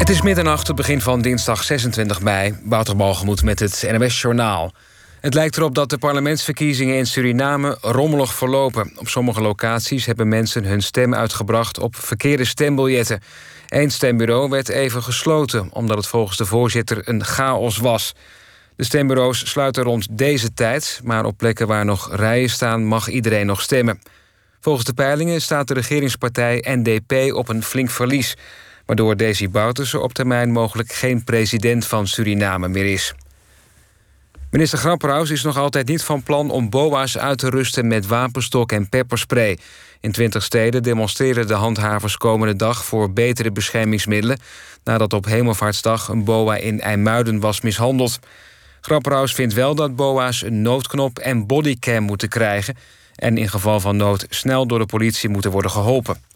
Het is middernacht, het begin van dinsdag 26 mei. Wouter Balgemoed met het NWS Journaal. Het lijkt erop dat de parlementsverkiezingen in Suriname rommelig verlopen. Op sommige locaties hebben mensen hun stem uitgebracht op verkeerde stembiljetten. Eén stembureau werd even gesloten, omdat het volgens de voorzitter een chaos was. De stembureaus sluiten rond deze tijd, maar op plekken waar nog rijen staan mag iedereen nog stemmen. Volgens de peilingen staat de regeringspartij NDP op een flink verlies, waardoor Desi Bouterse op termijn mogelijk geen president van Suriname meer is. Minister Grapperhaus is nog altijd niet van plan om boa's uit te rusten met wapenstok en pepperspray. In twintig steden demonstreren de handhavers komende dag voor betere beschermingsmiddelen, nadat op Hemelvaartsdag een boa in IJmuiden was mishandeld. Grapperhaus vindt wel dat boa's een noodknop en bodycam moeten krijgen en in geval van nood snel door de politie moeten worden geholpen.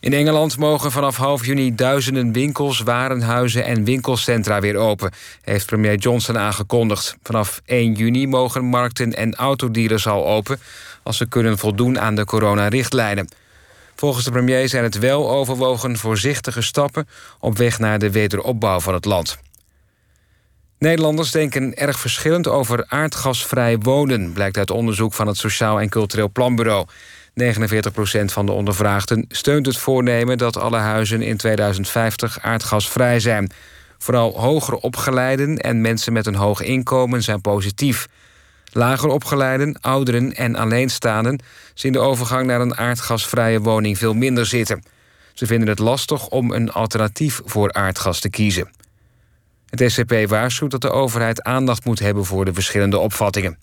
In Engeland mogen vanaf half juni duizenden winkels, warenhuizen en winkelcentra weer open, heeft premier Johnson aangekondigd. Vanaf 1 juni mogen markten en autodealers al open als ze kunnen voldoen aan de coronarichtlijnen. Volgens de premier zijn het wel overwogen voorzichtige stappen op weg naar de wederopbouw van het land. Nederlanders denken erg verschillend over aardgasvrij wonen, blijkt uit onderzoek van het Sociaal en Cultureel Planbureau. 49% van de ondervraagden steunt het voornemen dat alle huizen in 2050 aardgasvrij zijn. Vooral hoger opgeleiden en mensen met een hoog inkomen zijn positief. Lager opgeleiden, ouderen en alleenstaanden zien de overgang naar een aardgasvrije woning veel minder zitten. Ze vinden het lastig om een alternatief voor aardgas te kiezen. Het SCP waarschuwt dat de overheid aandacht moet hebben voor de verschillende opvattingen.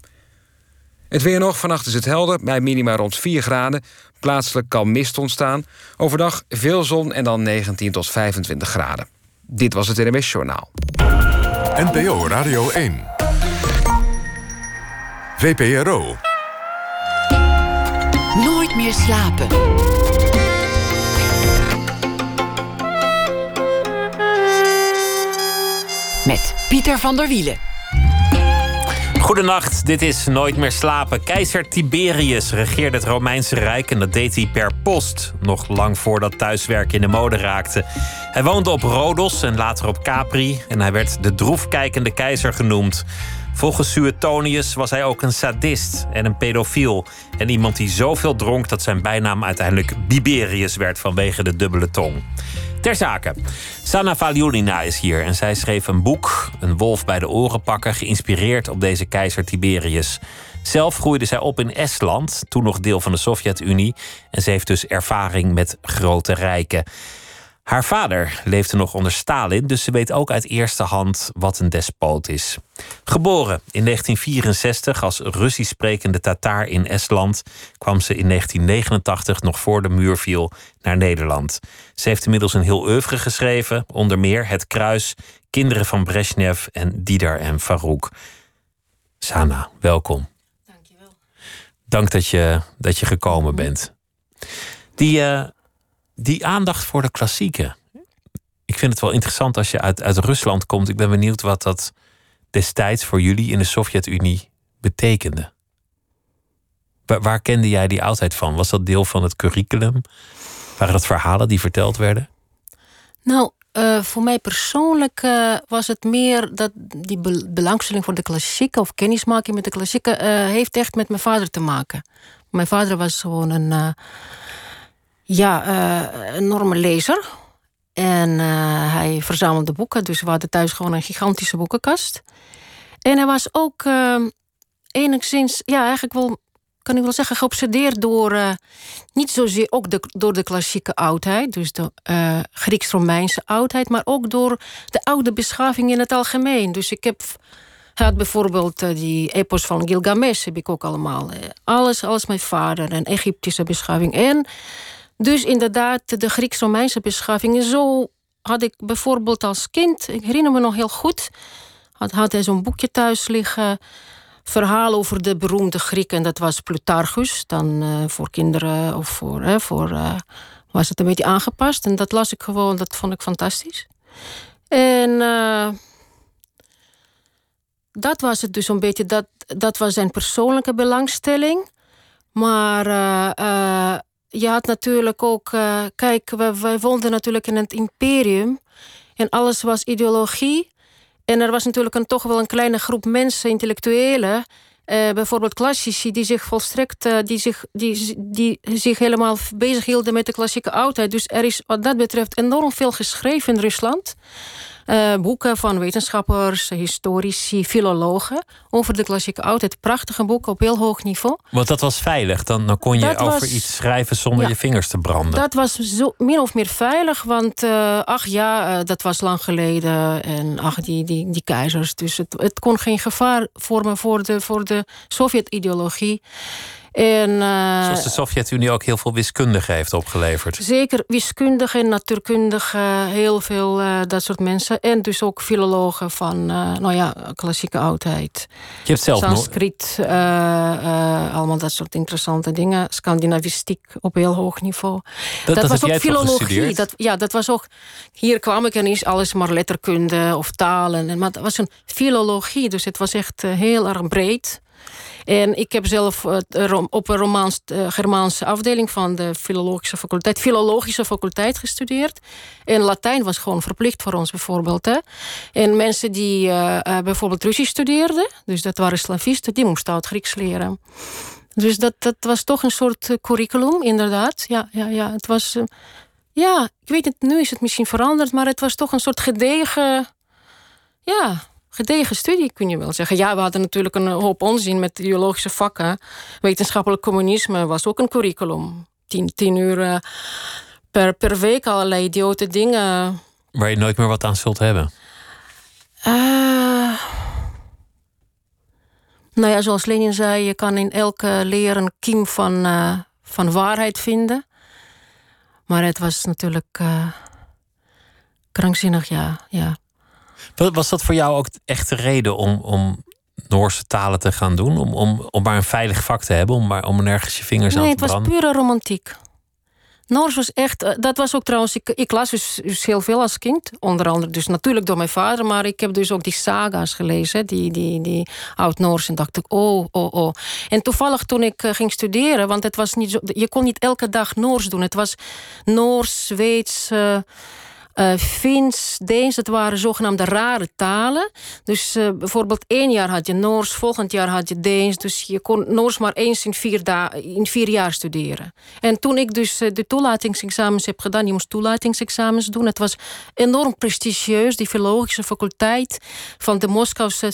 Het weer nog, vannacht is het helder, bij minima rond 4 graden. Plaatselijk kan mist ontstaan. Overdag veel zon en dan 19 tot 25 graden. Dit was het NMS Journaal. NPO Radio 1. VPRO. Nooit meer slapen. Met Pieter van der Wielen. Goedenacht, dit is Nooit meer slapen. Keizer Tiberius regeerde het Romeinse Rijk en dat deed hij per post. Nog lang voordat thuiswerken in de mode raakte. Hij woonde op Rhodos en later op Capri en hij werd de droefkijkende keizer genoemd. Volgens Suetonius was hij ook een sadist en een pedofiel. En iemand die zoveel dronk dat zijn bijnaam uiteindelijk Biberius werd vanwege de dubbele tong. Ter zake. Sanna Valiolina is hier en zij schreef een boek, Een wolf bij de oren pakken, geïnspireerd op deze keizer Tiberius. Zelf groeide zij op in Estland, toen nog deel van de Sovjet-Unie, en ze heeft dus ervaring met grote rijken. Haar vader leefde nog onder Stalin, dus ze weet ook uit eerste hand wat een despoot is. Geboren in 1964 als Russisch sprekende Tataar in Estland, kwam ze in 1989 nog voor de muur viel naar Nederland. Ze heeft inmiddels een heel oeuvre geschreven, onder meer Het Kruis, Kinderen van Brezhnev en Didar en Farouk. Sana, welkom. Dankjewel. Dank dat je, dat je gekomen bent. Die, uh, die aandacht voor de klassieken. Ik vind het wel interessant als je uit, uit Rusland komt. Ik ben benieuwd wat dat destijds voor jullie in de Sovjet-Unie betekende. Waar, kende jij die oudheid van? Was dat deel van het curriculum? Waren dat verhalen die verteld werden? Nou, uh, voor mij persoonlijk uh, was het meer dat die belangstelling voor de klassieke of kennismaking met de klassieke uh, heeft echt met mijn vader te maken. Mijn vader was gewoon een ja, uh, enorme lezer. En uh, hij verzamelde boeken, dus we hadden thuis gewoon een gigantische boekenkast. En hij was ook uh, enigszins, ja, eigenlijk wel, kan ik wel zeggen, geobsedeerd door, niet zozeer ook de, door de klassieke oudheid, dus de Grieks-Romeinse oudheid, maar ook door de oude beschaving in het algemeen. Dus ik heb had bijvoorbeeld die epos van Gilgamesh, heb ik ook allemaal. Alles, alles mijn vader, en Egyptische beschaving. En dus inderdaad, de Grieks-Romeinse beschaving. Zo had ik bijvoorbeeld als kind, ik herinner me nog heel goed, had, had hij zo'n boekje thuis liggen. Verhaal over de beroemde Grieken, dat was Plutarchus. Dan uh, voor kinderen of voor. Voor uh, was het een beetje aangepast. En dat las ik gewoon, dat vond ik fantastisch. En dat was het dus een beetje, dat, dat was zijn persoonlijke belangstelling. Maar je had natuurlijk ook... Uh, kijk, wij, wij woonden natuurlijk in het imperium. En alles was ideologie. En er was natuurlijk een, toch wel een kleine groep mensen, intellectuelen... Uh, bijvoorbeeld klassici die zich volstrekt, uh, die, zich, die, die zich helemaal bezig hielden met de klassieke oudheid. Dus er is wat dat betreft enorm veel geschreven in Rusland. Uh, boeken van wetenschappers, historici, filologen over de klassieke oudheid. Prachtige boeken op heel hoog niveau. Want dat was veilig. Dan, dan kon je dat over was, iets schrijven zonder ja, je vingers te branden. Dat was zo, min of meer veilig, want uh, ach ja, uh, dat was lang geleden. En ach, die, die, die keizers. Dus het, het kon geen gevaar vormen voor de, voor de Sovjet-ideologie. En, uh, Zoals de Sovjet-Unie ook heel veel wiskundigen heeft opgeleverd. Zeker wiskundigen en natuurkundigen, heel veel uh, dat soort mensen. En dus ook filologen van, uh, nou ja, klassieke oudheid. Je hebt zelf Sanskriet, allemaal dat soort interessante dingen. Scandinavistiek op heel hoog niveau. Dat, dat, dat was ook filologie. Dat, ja, dat was ook. Hier kwam ik en is alles maar letterkunde of talen. Maar dat was een filologie, dus het was echt heel erg breed. En ik heb zelf uh, op een Romaans, uh, Germaanse afdeling van de filologische faculteit, filologische faculteit gestudeerd. En Latijn was gewoon verplicht voor ons bijvoorbeeld. Hè. En mensen die uh, bijvoorbeeld Russisch studeerden, dus dat waren slavisten, die moesten oud Grieks leren. Dus dat, dat was toch een soort curriculum, inderdaad. Ja, ja, ja. Het was. ja, ik weet het, nu is het misschien veranderd, maar het was toch een soort gedegen. Ja, gedegen studie, kun je wel zeggen. Ja, we hadden natuurlijk een hoop onzin met ideologische vakken. Wetenschappelijk communisme was ook een curriculum. Tien, tien uur eh, per, per week allerlei idiote dingen. Waar je nooit meer wat aan zult hebben? Uh, nou ja, zoals Lenin zei, je kan in elke leer een kiem van, uh, van waarheid vinden. Maar het was natuurlijk uh, krankzinnig, ja. ja. Was dat voor jou ook echt de reden om, om Noorse talen te gaan doen? Om, om, om maar een veilig vak te hebben, om, maar, om nergens je vingers nee, aan te branden? Nee, het was pure romantiek. Noors was echt, eh, dat was ook trouwens, ik, ik las dus, dus, heel veel als kind. Onder andere dus natuurlijk door mijn vader, maar ik heb dus ook die saga's gelezen, die, die, die oud-Noors. En dacht ik, oh, oh, oh. En toevallig toen ik uh, ging studeren, want het was niet zo, je kon niet elke dag Noors doen. Het was Noors, Zweeds. Uh, uh, Fins, Deens, dat waren zogenaamde rare talen. Dus uh, bijvoorbeeld één jaar had je Noors, volgend jaar had je Deens. Dus je kon Noors maar eens in vier, in vier jaar studeren. En toen ik dus uh, de toelatingsexamens heb gedaan, je moest toelatingsexamens doen. Het was enorm prestigieus, die filologische faculteit van de Moskouse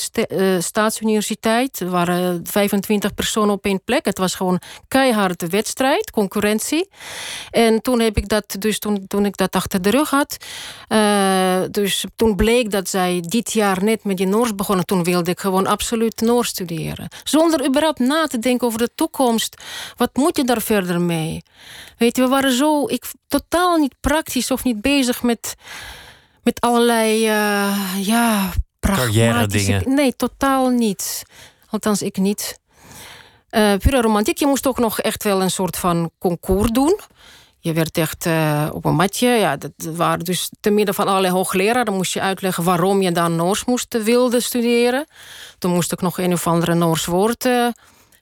Staatsuniversiteit. Er waren 25 personen op één plek. Het was gewoon keiharde wedstrijd, concurrentie. En toen heb ik dat, dus toen, toen ik dat achter de rug had, uh, dus toen bleek dat zij dit jaar net met die Noors begonnen. Toen wilde ik gewoon absoluut Noors studeren. Zonder überhaupt na te denken over de toekomst. Wat moet je daar verder mee? Weet je, we waren zo ik, totaal niet praktisch of niet bezig met, met allerlei uh, ja, carrière dingen. Nee, totaal niet. Althans, ik niet. Uh, pure romantiek. Je moest ook nog echt wel een soort van concours doen. Je werd echt uh, op een matje. Ja, dat waren dus te midden van allerlei hoogleraren. Dan moest je uitleggen waarom je dan Noors moest eh, wilde studeren. Toen moest ik nog een of andere Noors woord. Uh,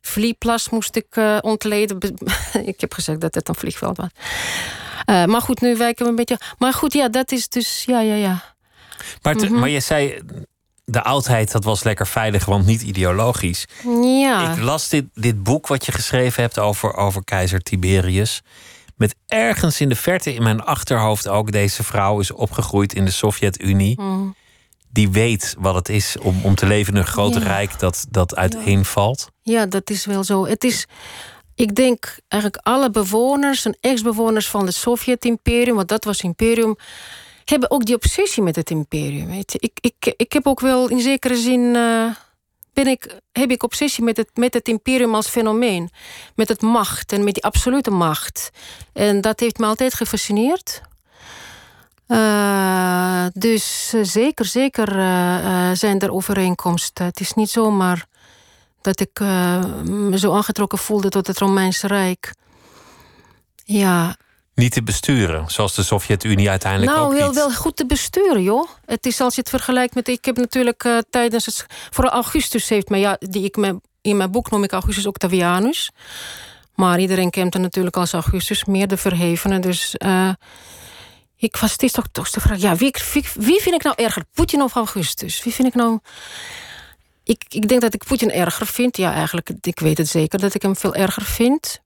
vlieplas moest ik uh, ontleden. ik heb gezegd dat het een vliegveld was. Uh, maar goed, nu wijken we een beetje. Maar goed, ja, dat is dus. Ja, ja, ja. Maar, te, mm -hmm. maar je zei. De oudheid, dat was lekker veilig, want niet ideologisch. Ja. Ik las dit, dit boek wat je geschreven hebt over, over keizer Tiberius met ergens in de verte in mijn achterhoofd ook deze vrouw is opgegroeid in de Sovjet-Unie. Mm. Die weet wat het is om, om te leven in een groot ja. rijk dat, dat uiteenvalt. Ja, dat is wel zo. Het is, ik denk eigenlijk alle bewoners en ex-bewoners van het Sovjet-imperium, want dat was imperium, hebben ook die obsessie met het imperium. Weet je. Ik, ik, ik heb ook wel in zekere zin. Uh, ben ik, heb ik obsessie met het, met het imperium als fenomeen. Met het macht en met die absolute macht. En dat heeft me altijd gefascineerd. Uh, dus uh, zeker, zeker uh, zijn er overeenkomsten. Het is niet zomaar dat ik me zo aangetrokken voelde tot het Romeinse Rijk. Ja, niet te besturen, zoals de Sovjet-Unie uiteindelijk nou, ook heel niet. wel goed te besturen, joh. Het is als je het vergelijkt met... Ik heb natuurlijk uh, tijdens het... Vooral Augustus heeft mij... Ja, die ik me, in mijn boek noem ik Augustus Octavianus. Maar iedereen kent hem natuurlijk als Augustus, meer de verhevene. Dus uh, ik was steeds toch, toch de vraag: ja, wie, wie, wie vind ik nou erger, Poetin of Augustus? Wie vind ik nou. Ik, ik denk dat ik Poetin erger vind. Ja, eigenlijk, ik weet het zeker dat ik hem veel erger vind.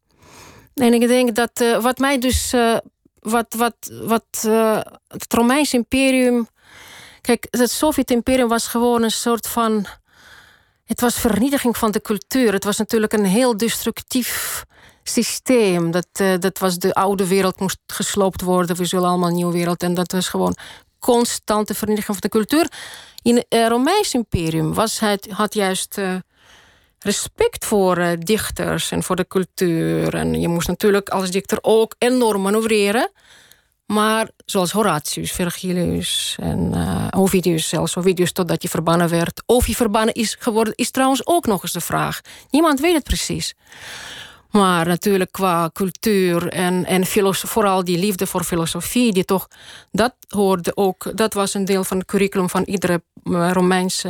En ik denk dat uh, wat mij dus. Uh, wat, wat, wat het Romeinse imperium. Kijk, het Sovjet-imperium was gewoon een soort van. Het was vernietiging van de cultuur. Het was natuurlijk een heel destructief systeem. Dat, dat was de oude wereld moest gesloopt worden. We zullen allemaal een nieuwe wereld. En dat was gewoon constante vernietiging van de cultuur. In het Romeins imperium was het, had juist respect voor dichters en voor de cultuur. En je moest natuurlijk als dichter ook enorm manoeuvreren. Maar zoals Horatius, Virgilius en Ovidius, zelfs Ovidius, totdat je verbannen werd. Of je verbannen is geworden, is trouwens ook nog eens de vraag. Niemand weet het precies. Maar natuurlijk qua cultuur en, en vooral die liefde voor filosofie, die toch, dat hoorde ook, dat was een deel van het curriculum van iedere eh, Romeinse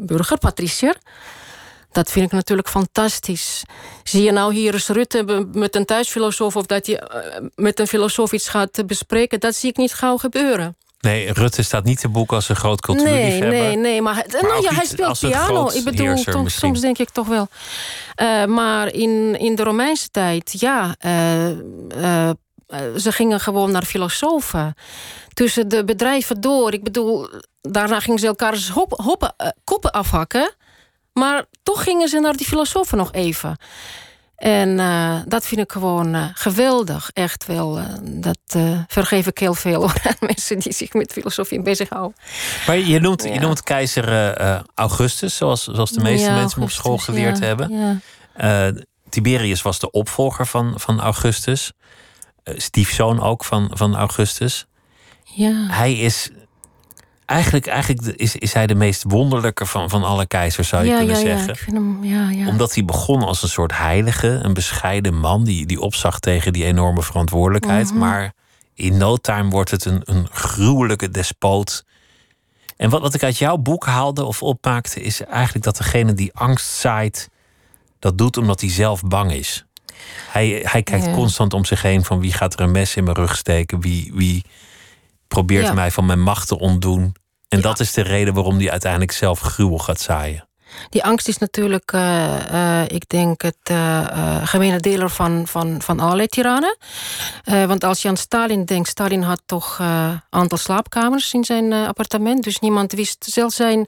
burger, patricier. Dat vind ik natuurlijk fantastisch. Zie je nou hier eens Rutte met een thuisfilosoof of dat je uh, met een filosoof iets gaat bespreken, dat zie ik niet gauw gebeuren. Nee, Rutte staat niet te boek als een groot cultuurliefhebber. Nee, nee, nee. Maar, maar nou, ja, hij speelt piano. Ik bedoel, soms denk ik toch wel. Uh, maar in, in de Romeinse tijd, ja... Uh, uh, ze gingen gewoon naar filosofen. Tussen de bedrijven door. Ik bedoel, daarna gingen ze elkaars hop, hoppen, koppen afhakken. Maar toch gingen ze naar die filosofen nog even. En uh, dat vind ik gewoon uh, geweldig. Echt wel. Uh, dat vergeef ik heel veel aan mensen die zich met filosofie bezighouden. Maar je noemt, ja. je noemt keizer Augustus, zoals, zoals de meeste ja, mensen Augustus, op school geleerd ja, hebben. Tiberius was de opvolger van, van Augustus. stiefzoon ook van, van Augustus. Ja. Hij is Eigenlijk, eigenlijk is, is hij de meest wonderlijke van, van alle keizers, zou je ja, kunnen ja, zeggen. Ja, ik vind hem, ja, ja. Omdat hij begon als een soort heilige, een bescheiden man die, die opzag tegen die enorme verantwoordelijkheid. Mhm. Maar in no time wordt het een, een gruwelijke despoot. En wat, wat ik uit jouw boek haalde of opmaakte, is eigenlijk dat degene die angst zaait, dat doet omdat hij zelf bang is. Hij, hij kijkt Ja. constant om zich heen van wie gaat er een mes in mijn rug steken, wie, wie probeert Ja. mij van mijn macht te ontdoen. En dat is de reden waarom hij uiteindelijk zelf gruwel gaat zaaien. Die angst is natuurlijk, eh, eh, ik denk, het eh, gemene deler van, van, van allerlei tirannen. Want als je aan Stalin denkt, Stalin had toch een aantal slaapkamers in zijn appartement. Dus niemand wist, zelfs zijn,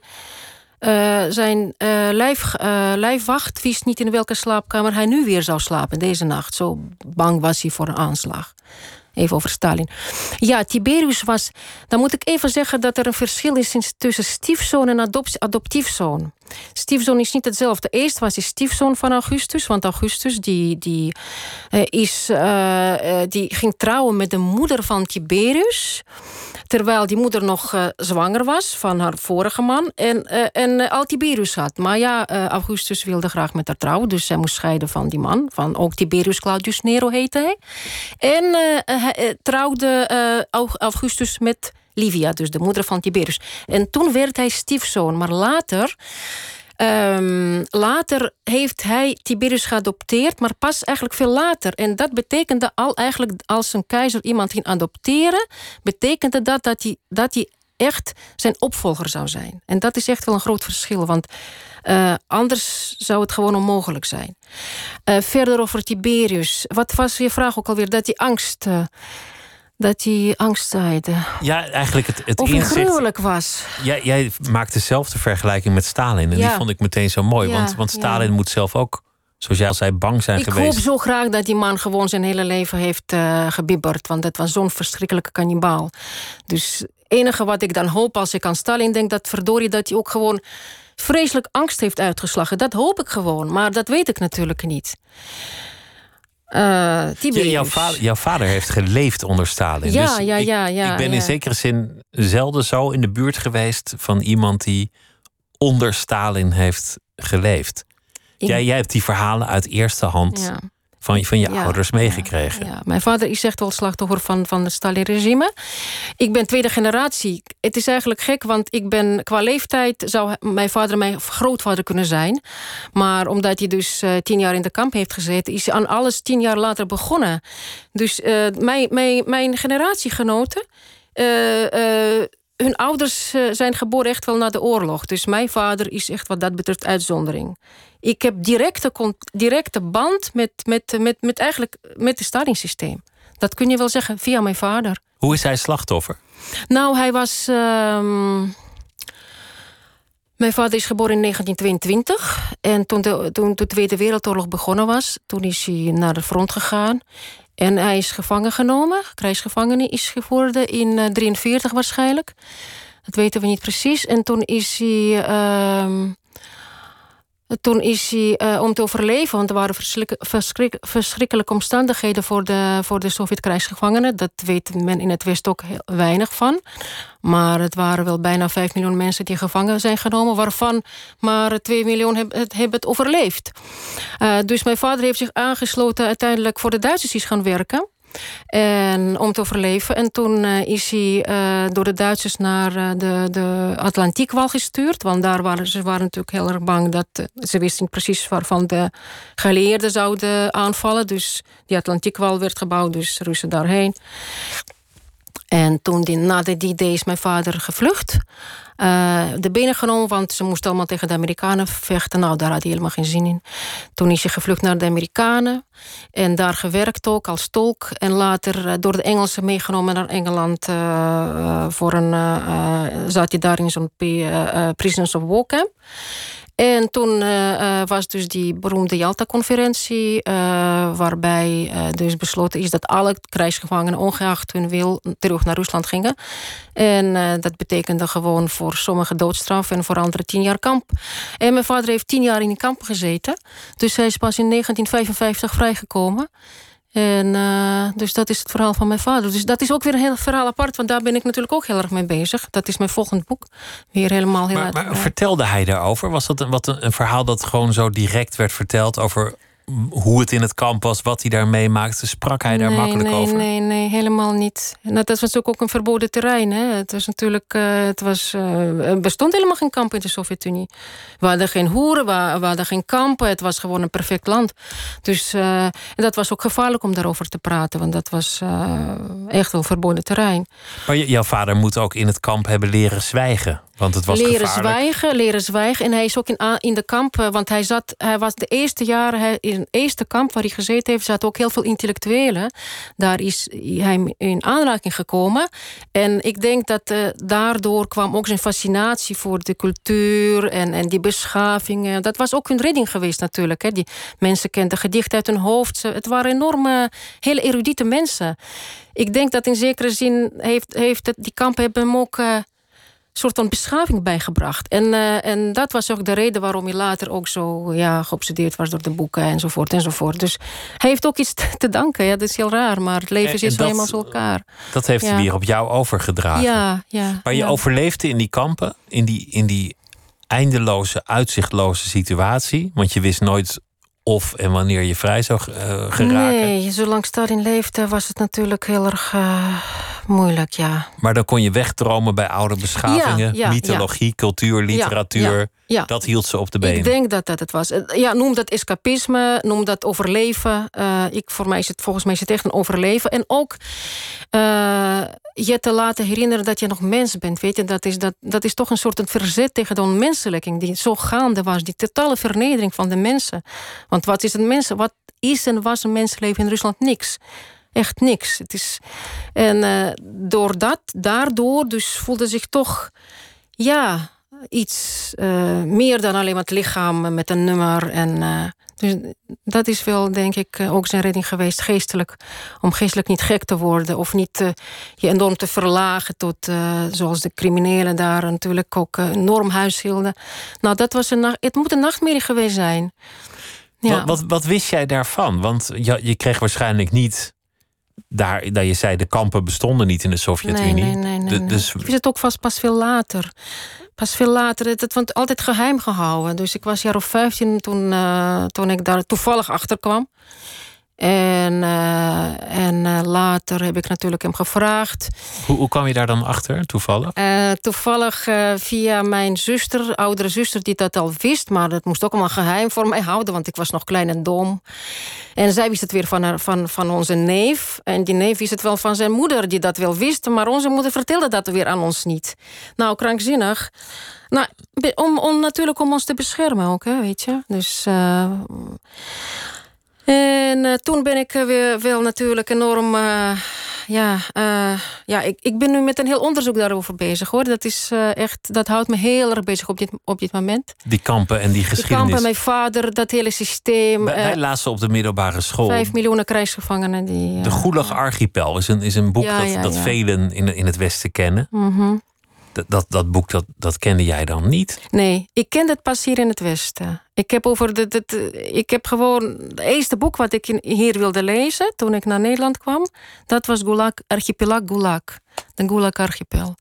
zijn lijf, lijfwacht wist niet in welke slaapkamer hij nu weer zou slapen deze nacht. Zo bang was hij voor een aanslag. Even over Stalin. Ja, Tiberius was. Dan moet ik even zeggen dat er een verschil is tussen stiefzoon en adop- adoptiefzoon. Stiefzoon is niet hetzelfde. Eerst was hij stiefzoon van Augustus, want Augustus die, die, eh, is, eh, eh, die ging trouwen met de moeder van Tiberius. Terwijl die moeder nog zwanger was van haar vorige man. En, en al Tiberius had. Maar ja, Augustus wilde graag met haar trouwen. Dus zij moest scheiden van die man. Van ook Tiberius Claudius Nero heette hij. En hij eh, trouwde eh, Au- Augustus met Livia, dus de moeder van Tiberius. En toen werd hij stiefzoon. Maar later. ehm, later heeft hij Tiberius geadopteerd, maar pas eigenlijk veel later. En dat betekende al eigenlijk als een keizer iemand ging adopteren, betekende dat dat hij, dat hij echt zijn opvolger zou zijn. En dat is echt wel een groot verschil, want eh, anders zou het gewoon onmogelijk zijn. Eh, verder over Tiberius. Wat was je vraag ook alweer? Dat hij angst. eh, dat hij angst zaaide. Ja, eigenlijk het, het Of inzicht. gruwelijk was. Jij, jij maakt dezelfde vergelijking met Stalin. En Ja. die vond ik meteen zo mooi. Ja, want, want ja. Stalin moet zelf ook, zoals jij al zei, bang zijn Ik geweest. hoop zo graag dat die man gewoon zijn hele leven heeft eh gebibberd. Want het was zo'n verschrikkelijke kannibaal. Dus het enige wat ik dan hoop als ik aan Stalin denk... dat verdorie dat hij ook gewoon vreselijk angst heeft uitgeslagen. Dat hoop ik gewoon, maar dat weet ik natuurlijk niet. Eh Ja, jouw, vader, jouw vader heeft geleefd onder Stalin. Ja, dus ja, ja, ja, ik ben in zekere zin zelden zo in de buurt geweest van iemand die onder Stalin heeft geleefd. Ik- Jij, jij hebt die verhalen uit eerste hand Ja. Van, van je ouders meegekregen. Ja, Mijn vader is echt wel slachtoffer van, van het Stalin-regime. Ik ben tweede generatie. Het is eigenlijk gek, want ik ben qua leeftijd... zou mijn vader mijn grootvader kunnen zijn. Maar omdat hij dus uh, tien jaar in de kamp heeft gezeten... is hij aan alles tien jaar later begonnen. Dus uh, mijn, mijn, mijn generatiegenoten... Uh, hun ouders eh, zijn geboren echt wel na de oorlog. Dus mijn vader is echt wat dat betreft uitzondering. Ik heb directe, directe band met, met, met, met, eigenlijk met het stadingssysteem. Dat kun je wel zeggen via mijn vader. Hoe is hij slachtoffer? Nou, hij was. Uh, mijn vader is geboren in 1922. En toen de, toen de Tweede Wereldoorlog begonnen was, toen is hij naar de front gegaan. En hij is gevangen genomen, krijgsgevangene is geworden in 1943 uh, waarschijnlijk. Dat weten we niet precies. En toen is hij. Uh, toen is hij, uh, om te overleven, want er waren verschrik verschrikkelijke omstandigheden voor de, voor de Sovjet-krijgsgevangenen. Dat weet men in het Westen ook heel weinig van. Maar het waren wel bijna 5 miljoen mensen die gevangen zijn genomen, waarvan maar 2 miljoen hebben het, hebben het overleefd. Uh, dus mijn vader heeft zich aangesloten uiteindelijk voor de Duitsers is gaan werken. En, om te overleven. En toen uh, is hij uh, door de Duitsers naar uh, de, de Atlantiekwal gestuurd. Want daar waren ze waren natuurlijk heel erg bang dat ze wisten precies waarvan de geleerden zouden aanvallen. Dus die Atlantiekwal werd gebouwd, dus Russen daarheen. En toen die, na de D-Day is mijn vader gevlucht. Uh, de benen genomen, want ze moesten allemaal tegen de Amerikanen vechten. Nou, daar had hij helemaal geen zin in. Toen is hij gevlucht naar de Amerikanen. En daar gewerkt ook als tolk. En later uh, door de Engelsen meegenomen naar Engeland. Uh, voor een, zat hij daar in zo'n Prisoners of War camp. En toen uh, was dus die beroemde Jalta-conferentie, uh, waarbij dus besloten is dat alle krijgsgevangenen, ongeacht hun wil, terug naar Rusland gingen. En dat betekende gewoon voor sommigen doodstraf en voor anderen tien jaar kamp. En mijn vader heeft tien jaar in die kamp gezeten. Dus hij is pas in 1955 vrijgekomen. En uh, dus dat is het verhaal van mijn vader. Dus dat is ook weer een heel verhaal apart, want daar ben ik natuurlijk ook heel erg mee bezig. Dat is mijn volgend boek. Weer helemaal heel Maar, maar vertelde hij daarover? Was dat een, wat een, een verhaal dat gewoon zo direct werd verteld over hoe het in het kamp was, wat hij daar meemaakte? Sprak hij daar makkelijk nee, over? Nee, nee, helemaal niet. En dat was natuurlijk ook een verboden terrein. Hè? Het was natuurlijk, uh, het was, uh, er bestond helemaal geen kamp in de Sovjet-Unie. We hadden geen hoeren, we, we, hadden geen kampen. Het was gewoon een perfect land. Dus uh, en dat was ook gevaarlijk om daarover te praten, want dat was echt wel verboden terrein. Maar jouw vader moet ook in het kamp hebben leren zwijgen. Want het was leren gevaarlijk. zwijgen, leren zwijgen. En hij is ook in, in de kamp, want hij zat, hij was de eerste jaren, hij, in het eerste kamp waar hij gezeten heeft, zaten ook heel veel intellectuelen. Daar is hij in aanraking gekomen. En ik denk dat uh, daardoor kwam ook zijn fascinatie voor de cultuur en, en die beschavingen. Dat was ook hun redding geweest natuurlijk. Hè. Die mensen kenden gedichten uit hun hoofd. Het waren enorme, hele erudite mensen. Ik denk dat in zekere zin heeft, heeft het, die kampen hebben hem ook. Uh, soort van beschaving bijgebracht. En, uh, en dat was ook de reden waarom hij later ook zo ja, geobsedeerd was door de boeken enzovoort enzovoort. Dus hij heeft ook iets te danken. Ja, dat is heel raar, maar het leven is wel eenmaal zo elkaar. Dat heeft ja. hij weer op jou overgedragen. Ja, ja. Maar je ja. overleefde in die kampen, in die, in die eindeloze, uitzichtloze situatie. Want je wist nooit of en wanneer je vrij zou uh, geraken. Nee, zolang Stalin leefde was het natuurlijk heel erg uh, moeilijk, ja. Maar dan kon je wegdromen bij oude beschavingen, ja, ja, mythologie, ja. cultuur, literatuur. Dat hield ze op de been. Ik denk dat dat het was. Ja, noem dat escapisme, noem dat overleven. Uh, ik, voor mij is het, volgens mij is het echt een overleven. En ook je te laten herinneren dat je nog mens bent. Weet je, dat is, dat, dat is toch een soort een verzet tegen de onmenselijking die zo gaande was. Die totale vernedering van de mensen. Want wat is een mens? Wat is en was een mensenleven in Rusland? Niks. Echt niks. Het is, en uh, door dat, daardoor dus voelde zich toch... Ja, iets uh, meer dan alleen maar het lichaam met een nummer. En, uh, dus dat is wel, denk ik, ook zijn redding geweest, geestelijk. Om geestelijk niet gek te worden of niet je enorm te verlagen tot, zoals de criminelen daar natuurlijk ook enorm huis hielden. Nou, dat was een, het moet een nachtmerrie geweest zijn. Ja. Wat, wat, wat, wist jij daarvan? Want je, je kreeg waarschijnlijk niet. Daar, dat je zei, de kampen bestonden niet in de Sovjet-Unie. Nee, nee, nee. Dus... Ik wist het ook vast pas veel later. Pas veel later. Het, het was altijd geheim gehouden. Dus ik was jaar of 15 toen, uh, toen ik daar toevallig achter kwam. En, uh, en uh, later heb ik natuurlijk hem gevraagd. Hoe, hoe kwam je daar dan achter, toevallig? Uh, toevallig via mijn zuster, oudere zuster, die dat al wist. Maar dat moest ook allemaal geheim voor mij houden, want ik was nog klein en dom. En zij wist het weer van, haar, van, van onze neef. En die neef wist het wel van zijn moeder, die dat wel wist. Maar onze moeder vertelde dat weer aan ons niet. Nou, krankzinnig. Nou, om, om natuurlijk om ons te beschermen ook, hè, weet je. Dus. En uh, toen ben ik weer wel natuurlijk enorm. Uh, ja, uh, ja ik, ik ben nu met een heel onderzoek daarover bezig hoor. Dat, is, echt, dat houdt me heel erg bezig op dit, op dit moment. Die kampen en die geschiedenis. Die kampen, mijn vader, dat hele systeem. Wij, wij lazen op de middelbare school. Vijf miljoen krijgsgevangenen. Die, de Gulag Archipel is een, is een boek ja, dat, ja, dat ja. velen in, in het Westen kennen. Mm -hmm. Dat, dat boek, dat, dat kende jij dan niet? Nee, ik kende het pas hier in het Westen. Ik heb, over de, de, de, ik heb gewoon... Het eerste boek wat ik hier wilde lezen... toen ik naar Nederland kwam... dat was Gulag, Archipelag Gulag. De Gulag Archipel.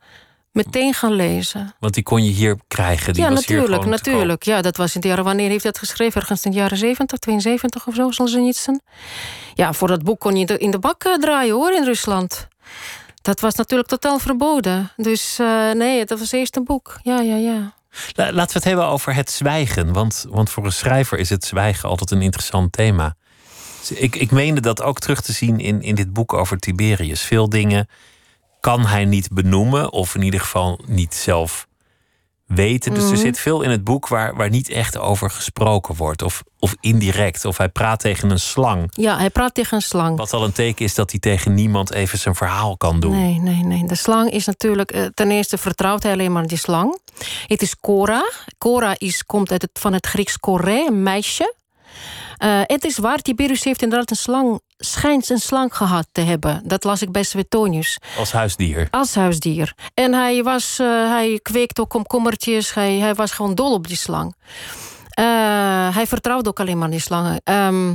Meteen gaan lezen. Want die kon je hier krijgen? Die ja, was natuurlijk. Hier natuurlijk. Ja, dat was in de jaren... Wanneer heeft hij dat geschreven? Ergens in de jaren 70, 72 of zo, zal ze niet zijn. Ja, voor dat boek kon je in de bak draaien, hoor, in Rusland. Dat was natuurlijk totaal verboden. Dus uh, nee, dat was eerst een boek. Ja, ja, ja. Laten we het hebben over het zwijgen. Want, want voor een schrijver is het zwijgen altijd een interessant thema. Ik, ik meende dat ook terug te zien in, in dit boek over Tiberius. Veel dingen kan hij niet benoemen, of in ieder geval niet zelf weten. Dus er Mhm. zit veel in het boek waar, waar niet echt over gesproken wordt. Of, of indirect. Of hij praat tegen een slang. Ja, hij praat tegen een slang. Wat al een teken is dat hij tegen niemand even zijn verhaal kan doen. Nee, nee, nee. De slang is natuurlijk... eh, ten eerste vertrouwt hij alleen maar die slang. Het is Cora. Cora is, komt uit het, van het Grieks Coré, een meisje. Eh, het is waar, Tiberius heeft inderdaad een slang... schijnt een slang gehad te hebben. Dat las ik bij Suetonius. Als huisdier. Als huisdier. En hij, was, eh, hij kweekte ook komkommertjes. Hij, hij was gewoon dol op die slang. Eh, hij vertrouwde ook alleen maar die slangen. Ehm,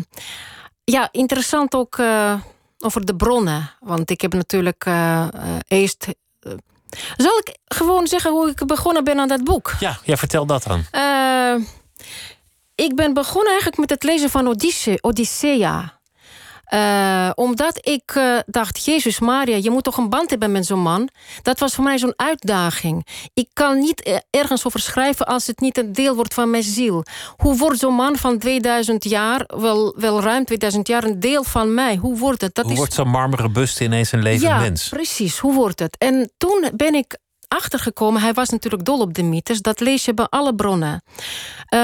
ja, interessant ook eh, over de bronnen. Want ik heb natuurlijk eerst... zal ik gewoon zeggen hoe ik begonnen ben aan dat boek? Ja, ja vertel dat dan. Ik ben begonnen eigenlijk met het lezen van Odysse, Odyssea. Eh, omdat ik eh, dacht, Jezus Maria, je moet toch een band hebben met zo'n man. Dat was voor mij zo'n uitdaging. Ik kan niet eh, ergens over schrijven als het niet een deel wordt van mijn ziel. Hoe wordt zo'n man van 2000 jaar, wel, wel ruim 2000 jaar, een deel van mij? Hoe wordt het? Dat Hoe is wordt zo'n marmeren buste ineens een levend ja, mens? precies. Hoe wordt het? En toen ben ik achtergekomen, hij was natuurlijk dol op de mythes. Dat lees je bij alle bronnen. Eh,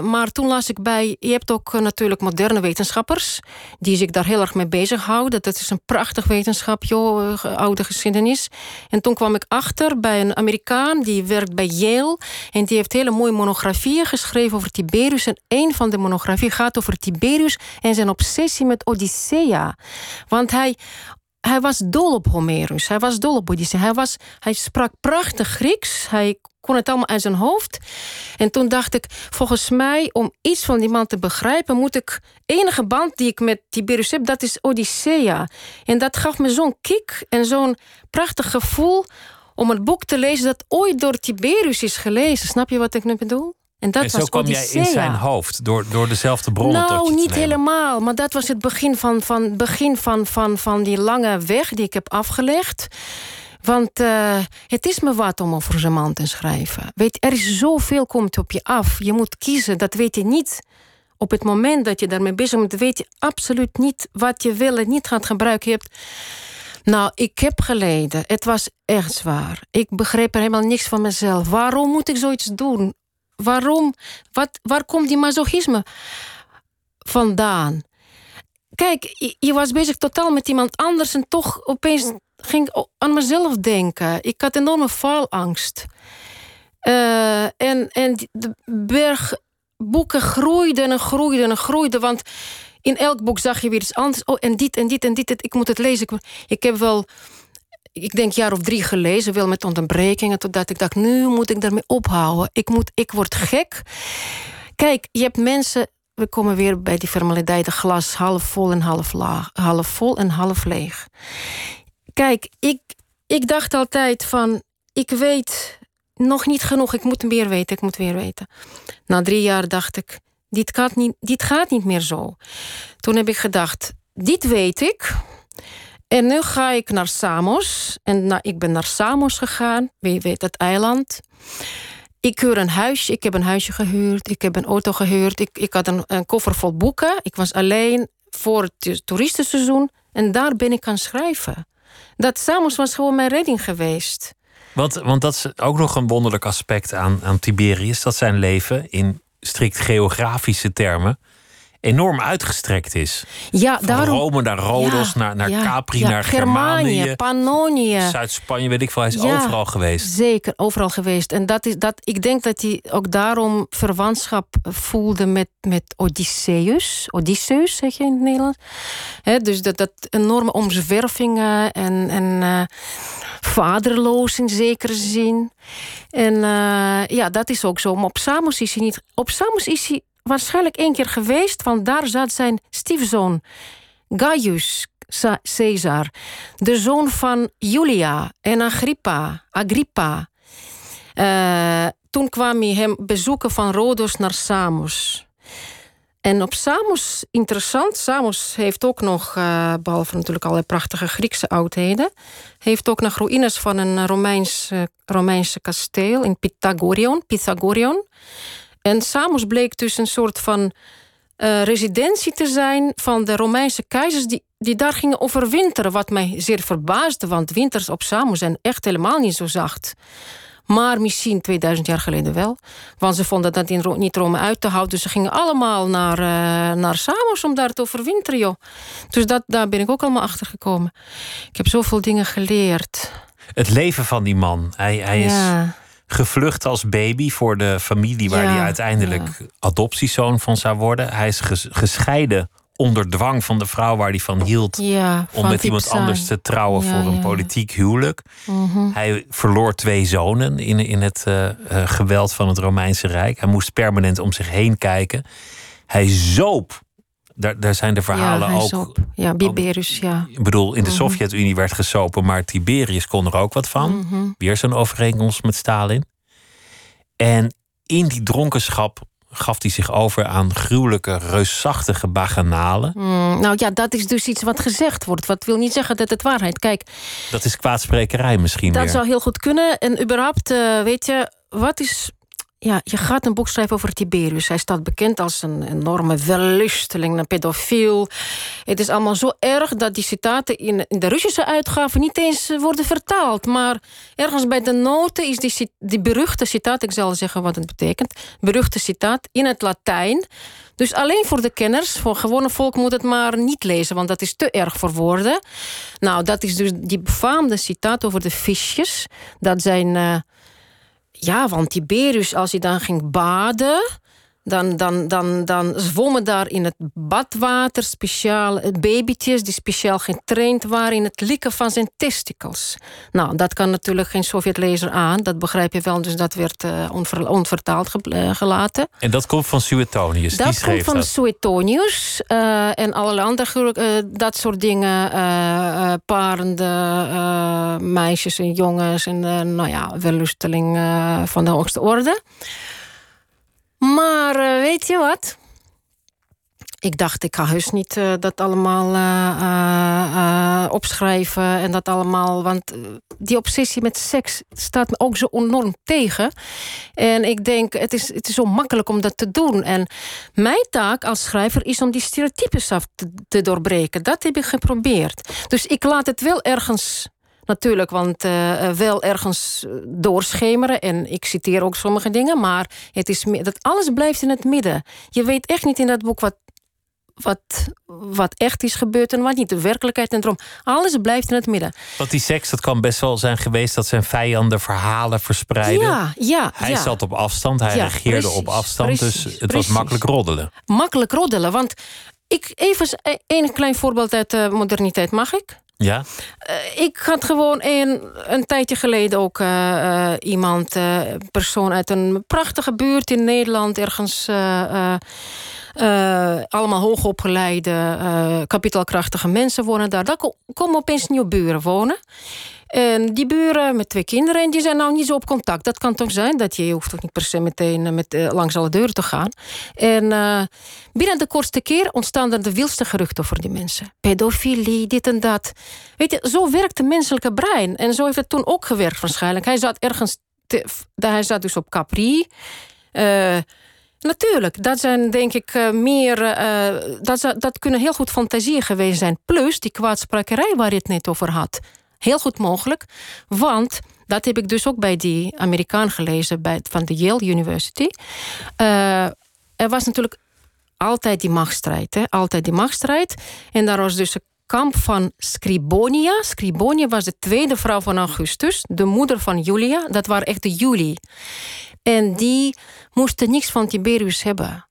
maar toen las ik bij, je hebt ook eh, natuurlijk moderne wetenschappers... die zich daar heel erg mee bezighouden. Dat is een prachtig wetenschap, joh, eh, oude geschiedenis. En toen kwam ik achter bij een Amerikaan, die werkt bij Yale... en die heeft hele mooie monografieën geschreven over Tiberius. En een van de monografieën gaat over Tiberius... en zijn obsessie met Odyssea. Want hij hij was dol op Homerus. Hij was dol op Odyssee. Hij, was, hij sprak prachtig Grieks. Hij kon het allemaal uit zijn hoofd. En toen dacht ik, volgens mij, om iets van die man te begrijpen... moet ik enige band die ik met Tiberius heb, dat is Odyssea. En dat gaf me zo'n kick en zo'n prachtig gevoel... om een boek te lezen dat ooit door Tiberius is gelezen. Snap je wat ik nu bedoel? En dat en zo was kwam jij in zijn hoofd door, door dezelfde bronnen tot Nou, je niet helemaal. Maar dat was het begin, van, van, begin van, van, van die lange weg die ik heb afgelegd. Want eh, het is me wat om over zo'n man te schrijven. Weet, er is zoveel komt op je af. Je moet kiezen, dat weet je niet. Op het moment dat je daarmee bezig bent, weet je absoluut niet wat je wel en niet gaat gebruiken. Je hebt nou, ik heb geleden. Het was echt zwaar. Ik begreep er helemaal niks van mezelf. Waarom moet ik zoiets doen? Waarom? Wat, waar komt die masochisme vandaan? Kijk, je, was bezig totaal met iemand anders en toch opeens ging ik aan mezelf denken. Ik had enorme faalangst. Eh, en, en de berg boeken groeiden en groeiden en groeiden. Want in elk boek zag je weer iets anders. Oh, en dit en dit en dit. Ik moet het lezen. Ik, ik heb wel, ik denk, jaar of drie gelezen, wel met onderbrekingen. Totdat ik dacht, nu moet ik daarmee ophouden. Ik, moet, ik word gek. Kijk, je hebt mensen. We komen weer bij die formaliteit: glas half vol en half laag. Half vol en half leeg. Kijk, ik, ik dacht altijd van. Ik weet nog niet genoeg. Ik moet meer weten. Ik moet meer weten. Na drie jaar dacht ik. dit gaat, niet, dit gaat niet meer zo. Toen heb ik gedacht, dit weet ik. En nu ga ik naar Samos. En nou, ik ben naar Samos gegaan. Wie weet het eiland. Ik huur een huisje. Ik heb een huisje gehuurd. Ik heb een auto gehuurd. Ik, ik had een, een koffer vol boeken. Ik was alleen voor het toeristenseizoen. En daar ben ik gaan schrijven. Dat Samos was gewoon mijn redding geweest. Want, want dat is ook nog een wonderlijk aspect aan, aan Tiberius. Dat zijn leven in strikt geografische termen enorm uitgestrekt is. Ja, Van daarom. Rome naar Rodos, naar, naar Capri, naar Germanië. Pannonië. Zuid-Spanje, weet ik veel. Hij is overal geweest. Zeker, overal geweest. En dat is, dat, ik denk dat hij ook daarom verwantschap voelde met, met Odysseus. Odysseus, zeg je in het Nederlands. Dus dat, dat enorme omzwervingen en, en eh, vaderloos in zekere zin. En eh, ja, dat is ook zo. Maar op Samos is hij niet. Op Samos is hij waarschijnlijk één keer geweest, want daar zat zijn stiefzoon Gaius Ca- Caesar, de zoon van Julia en Agrippa. Agrippa. Eh, toen kwam hij hem bezoeken van Rhodos naar Samos. En op Samos, interessant, Samos heeft ook nog, eh, behalve natuurlijk allerlei prachtige Griekse oudheden, heeft ook nog ruïnes van een Romeins, eh, Romeinse kasteel in Pythagoreon. Pythagoreon. En Samos bleek dus een soort van eh, residentie te zijn van de Romeinse keizers die, die daar gingen overwinteren. Wat mij zeer verbaasde, want winters op Samos zijn echt helemaal niet zo zacht. Maar misschien 2000 jaar geleden wel. Want ze vonden dat in Ro- niet Rome uit te houden. Dus ze gingen allemaal naar, eh, naar Samos om daar te overwinteren, joh. Dus dat, daar ben ik ook allemaal achter gekomen. Ik heb zoveel dingen geleerd. Het leven van die man. Hij, hij is Ja. Gevlucht als baby voor de familie waar Ja, hij uiteindelijk adoptiezoon van zou worden. Hij is ges- gescheiden onder dwang van de vrouw waar hij van hield. Ja, om van met iemand anders te trouwen voor een politiek huwelijk. Mhm. Hij verloor twee zonen in, in het eh, eh, geweld van het Romeinse Rijk. Hij moest permanent om zich heen kijken. Hij zoop. Daar, daar zijn de verhalen ja, hij ook. Ja, Biberus, ja. Ik bedoel, in de Mhm. Sovjet-Unie werd gesopen, maar Tiberius kon er ook wat van. Mhm. Weer zo'n overeenkomst met Stalin. En in die dronkenschap gaf hij zich over aan gruwelijke, reusachtige baganalen. Mm, nou ja, dat is dus iets wat gezegd wordt. Wat wil niet zeggen dat het waarheid. Kijk, Dat is kwaadsprekerij misschien dat weer. zou heel goed kunnen. En überhaupt, eh, weet je, wat is. Ja, je gaat een boek schrijven over Tiberius. Hij staat bekend als een enorme wellusteling, een pedofiel. Het is allemaal zo erg dat die citaten in, de Russische uitgave niet eens eh, worden vertaald. Maar ergens bij de noten is die, die beruchte citaat, ik zal zeggen wat het betekent, beruchte citaat in het Latijn. Dus alleen voor de kenners, voor gewone volk moet het maar niet lezen, want dat is te erg voor woorden. Nou, dat is dus die befaamde citaat over de visjes. Dat zijn, eh, ja, want Tiberius, als hij dan ging baden, dan, dan, dan, dan zwommen daar in het badwater speciaal eh, babytjes die speciaal getraind waren in het likken van zijn testicles. Nou, dat kan natuurlijk geen Sovjetlezer aan, dat begrijp je wel, dus dat werd onver- onvertaald eh, gelaten. En dat komt van Suetonius. die Dat komt van dat. Suetonius en allerlei andere dat soort dingen. parende meisjes en jongens en nou ja, wellusteling van de hoogste orde. Maar eh, weet je wat? Ik dacht, ik ga heus niet eh, dat allemaal eh, opschrijven en dat allemaal. Want die obsessie met seks staat me ook zo enorm tegen. En ik denk, het is, het is zo makkelijk om dat te doen. En mijn taak als schrijver is om die stereotypes af te, te doorbreken. Dat heb ik geprobeerd. Dus ik laat het wel ergens. Natuurlijk, want eh, eh, wel ergens eh, doorschemeren. En ik citeer ook sommige dingen. Maar het is, dat alles blijft in het midden. Je weet echt niet in dat boek wat, wat, wat echt is gebeurd en wat niet. De werkelijkheid en droom. Alles blijft in het midden. Want die seks, dat kan best wel zijn geweest dat zijn vijanden verhalen verspreiden. Ja, ja. Hij ja. zat op afstand, hij Ja, regeerde precies, op afstand. dus precies, het was makkelijk roddelen. Makkelijk roddelen. Want ik, even een klein voorbeeld uit de moderniteit, mag ik? Ja? Eh, ik had gewoon een, een tijdje geleden ook eh, eh, iemand, eh, persoon uit een prachtige buurt in Nederland, ergens. allemaal hoogopgeleide, kapitaalkrachtige mensen wonen daar. Daar ko- komen opeens nieuwe buren wonen. En die buren met twee kinderen, en die zijn nou niet zo op contact. Dat kan toch zijn, dat je, hoeft toch niet per se meteen eh, met, uh, langs alle deuren te gaan. En uh, binnen de kortste keer ontstaan er de wildste geruchten over die mensen. Pedofilie, dit en dat. Weet je, zo werkt het menselijke brein. En zo heeft het toen ook gewerkt waarschijnlijk. Hij zat ergens, te, hij zat dus op Capri... Natuurlijk, dat zijn denk ik meer. Dat, dat kunnen heel goed fantasieën geweest zijn. Plus die kwaadsprakerij waar je het net over had. Heel goed mogelijk. Want dat heb ik dus ook bij die Amerikaan gelezen bij, van de Yale University. Uh, er was natuurlijk altijd die machtsstrijd. Hè? Altijd die machtsstrijd. En daar was dus een kamp van Scribonia. Scribonia was de tweede vrouw van Augustus, de moeder van Julia. Dat waren echt de Juli. En die moesten niks van Tiberius hebben.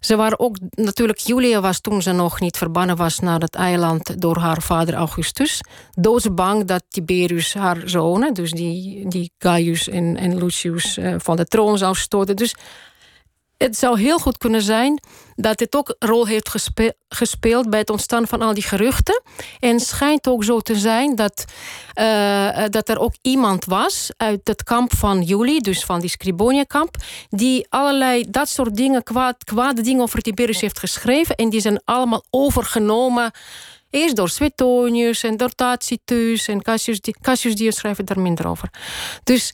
Ze waren ook, natuurlijk, Julia was toen ze nog niet verbannen was naar het eiland door haar vader Augustus. Doodsbang dat Tiberius haar zonen, dus die, die Gaius en, en Lucius, uh, van de troon zou stoten. Dus het zou heel goed kunnen zijn dat dit ook een rol heeft gespeeld bij het ontstaan van al die geruchten. En schijnt ook zo te zijn dat, uh, dat er ook iemand was uit het kamp van Juli, dus van die Scribonia-kamp, die allerlei dat soort dingen, kwaad, kwade dingen over Tiberius heeft geschreven. En die zijn allemaal overgenomen. Eerst door Suetonius en door Tacitus en Cassius, Cassius schrijven daar minder over. Dus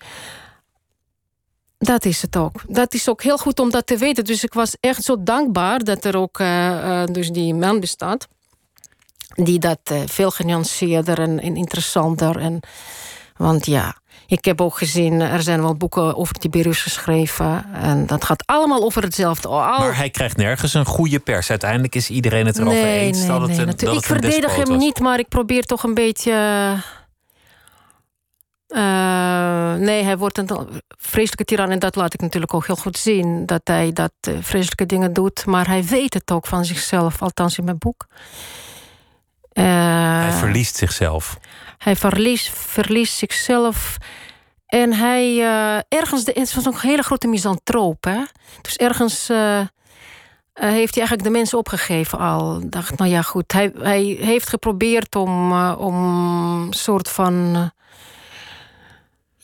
dat is het ook. Dat is ook heel goed om dat te weten. Dus ik was echt zo dankbaar dat er ook uh, uh, dus die man bestaat. Die dat uh, veel genuanceerder en, en, interessanter. En, want ja, ik heb ook gezien, er zijn wel boeken over Tiberius geschreven. En dat gaat allemaal over hetzelfde. Al... Maar hij krijgt nergens een goede pers. Uiteindelijk is iedereen het erover nee, eens nee, dat nee, het een, dat Ik het verdedig hem was. niet, maar ik probeer toch een beetje uh, nee, hij wordt een vreselijke tiran. En dat laat ik natuurlijk ook heel goed zien. Dat hij dat uh, vreselijke dingen doet. Maar hij weet het ook van zichzelf. Althans in mijn boek. Uh, hij verliest zichzelf. Hij verliest, verliest zichzelf. En hij ergens... De, het was een hele grote misantroop. Hè? Dus ergens... heeft hij eigenlijk de mensen opgegeven al. Dacht, nou ja, goed. Hij, hij heeft geprobeerd om, om een soort van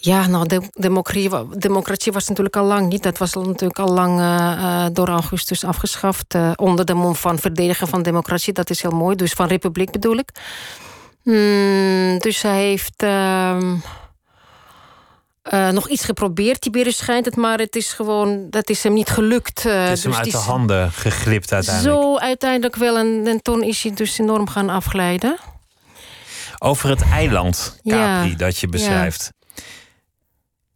ja, nou, de, democratie, democratie was natuurlijk al lang niet. Dat was natuurlijk al lang uh, door Augustus afgeschaft. Uh, onder de mond van verdedigen van democratie. Dat is heel mooi. Dus van republiek bedoel ik. Mm, dus hij heeft uh, nog iets geprobeerd. Tiberius schijnt het, maar het is gewoon... Dat is hem niet gelukt. het is dus hem uit de handen geglipt uiteindelijk. Zo uiteindelijk wel. En, en toen is hij dus enorm gaan afglijden. Over het eiland Capri ja, dat je beschrijft. Ja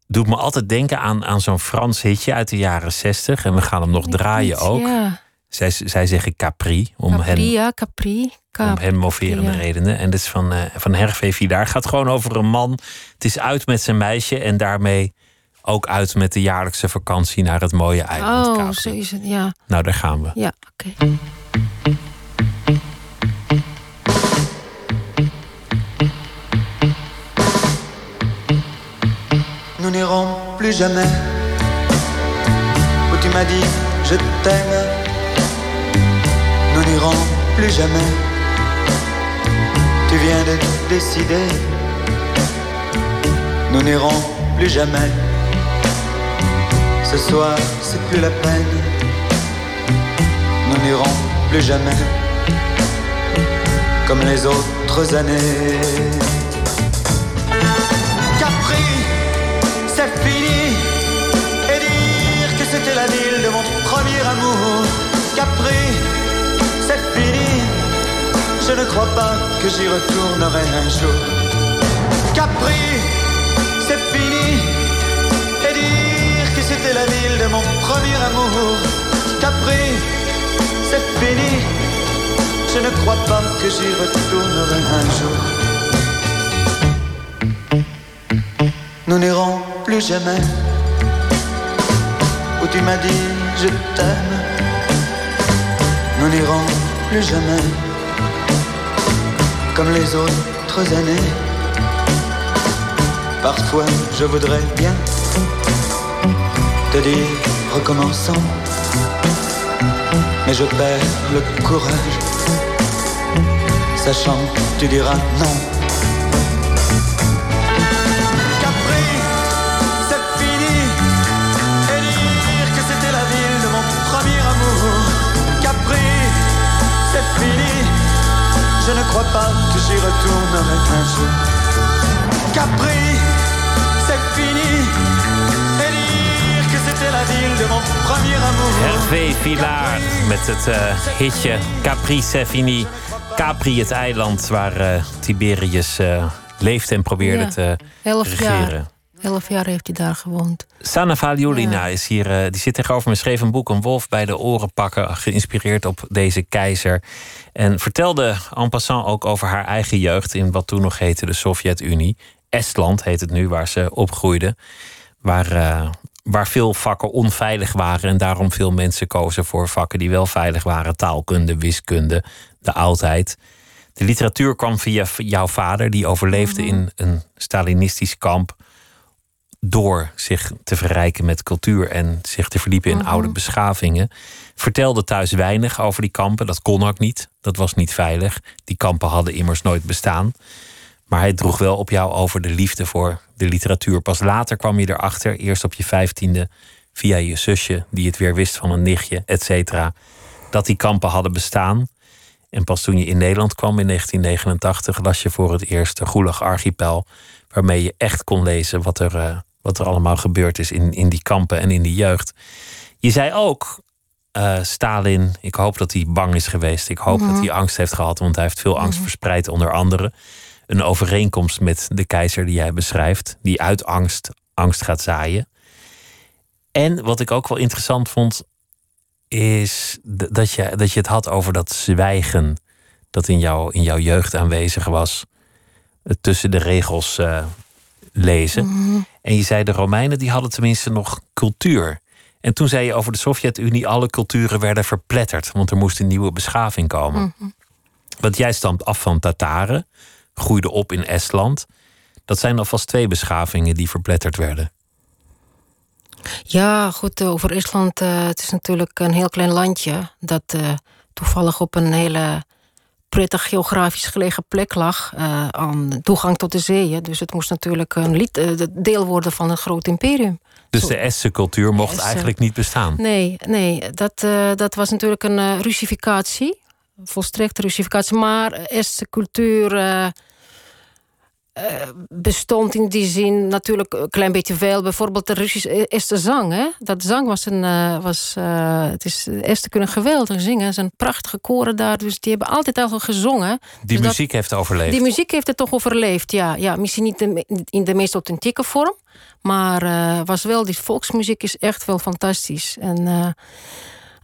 doet me altijd denken aan, aan zo'n Frans hitje uit de jaren zestig. En we gaan hem nog draaien Niet, ook. Ja. Zij, zij zeggen Capri. Om Capri, hen, ja, Capri. Om hen moverende ja. redenen. En dit is van, uh, van Hervé Vidaar. gaat gewoon over een man. Het is uit met zijn meisje. En daarmee ook uit met de jaarlijkse vakantie naar het mooie eiland Oh, Capri. zo is het, ja. Nou, daar gaan we. Ja, oké. Okay. N'irons plus jamais où tu m'as dit je t'aime. Nous n'irons plus jamais. Tu viens de décider. Nous n'irons plus jamais. Ce soir, c'est plus la peine. Nous n'irons plus jamais comme les autres années. Amour Capri, c'est fini. Je ne crois pas que j'y retournerai un jour. Capri, c'est fini. Et dire que c'était la ville de mon premier amour. Capri, c'est fini. Je ne crois pas que j'y retournerai un jour. Nous n'irons plus jamais. Où tu m'as dit je t'aime. Nous n'irons plus jamais comme les autres années. Parfois je voudrais bien te dire recommençons, mais je perds le courage, sachant que tu diras non. Retournerai un jour. Capri, c'est fini. Et dire que c'était la ville de mon premier amour. Hervé Villard met het uh, hitje Capri Sefini. Capri, het eiland waar uh, Tiberius uh, leefde en probeerde Ja, te elf regeren. jaar. Elf jaar heeft hij daar gewoond. Sana Valiolina Ja. is hier, eh, die zit tegenover me, schreef een boek, Een wolf bij de oren pakken, geïnspireerd op deze keizer. En vertelde en passant ook over haar eigen jeugd in wat toen nog heette de Sovjet-Unie. Estland heet het nu, waar ze opgroeide. Waar, eh, waar veel vakken onveilig waren en daarom veel mensen kozen voor vakken die wel veilig waren. Taalkunde, wiskunde, de oudheid. De literatuur kwam via jouw vader, die overleefde in een Stalinistisch kamp door zich te verrijken met cultuur en zich te verdiepen in oude beschavingen. Vertelde thuis weinig over die kampen. Dat kon ook niet. Dat was niet veilig. Die kampen hadden immers nooit bestaan. Maar hij droeg wel op jou over de liefde voor de literatuur. Pas later kwam je erachter, eerst op je vijftiende, via je zusje, die het weer wist van een nichtje, et cetera, dat die kampen hadden bestaan. En pas toen je in Nederland kwam in 1989, las je voor het eerst de Gulag Archipel, waarmee je echt kon lezen wat er, eh, wat er allemaal gebeurd is in, in die kampen en in die jeugd. Je zei ook, eh, Stalin, ik hoop dat hij bang is geweest. Ik hoop dat hij angst heeft gehad, want hij heeft veel angst verspreid onder anderen. Een overeenkomst met de keizer die jij beschrijft, die uit angst angst gaat zaaien. En wat ik ook wel interessant vond, is dat je, dat je het had over dat zwijgen dat in, jou, in jouw jeugd aanwezig was. Het tussen de regels eh, lezen. En je zei de Romeinen die hadden tenminste nog cultuur. En toen zei je over de Sovjet-Unie, alle culturen werden verpletterd, want er moest een nieuwe beschaving komen. Want jij stamt af van Tataren, groeide op in Estland. Dat zijn alvast twee beschavingen die verpletterd werden. Ja, goed, eh, over Estland. eh, het is natuurlijk een heel klein landje. dat eh, toevallig op een hele prettig geografisch gelegen plek lag. eh, aan toegang tot de zeeën. Dus het moest natuurlijk een eh, deel worden van een groot imperium. Dus Zo. de Estse cultuur mocht eigenlijk niet bestaan. Nee, nee dat, eh, dat was natuurlijk een Russificatie. Volstrekte Russificatie. Maar Estse cultuur eh, bestond in die zin natuurlijk een klein beetje veel. Bijvoorbeeld de Russische Estse zang. Hè? Dat zang was een. eh, was, eh, het is, Esten kunnen geweldig zingen. Er zijn prachtige koren daar. Dus die hebben altijd al gezongen. Die Dus dat- muziek heeft overleefd. die muziek heeft het toch overleefd, ja. ja misschien niet de in de meest authentieke vorm. Maar was wel, die volksmuziek is echt wel fantastisch. En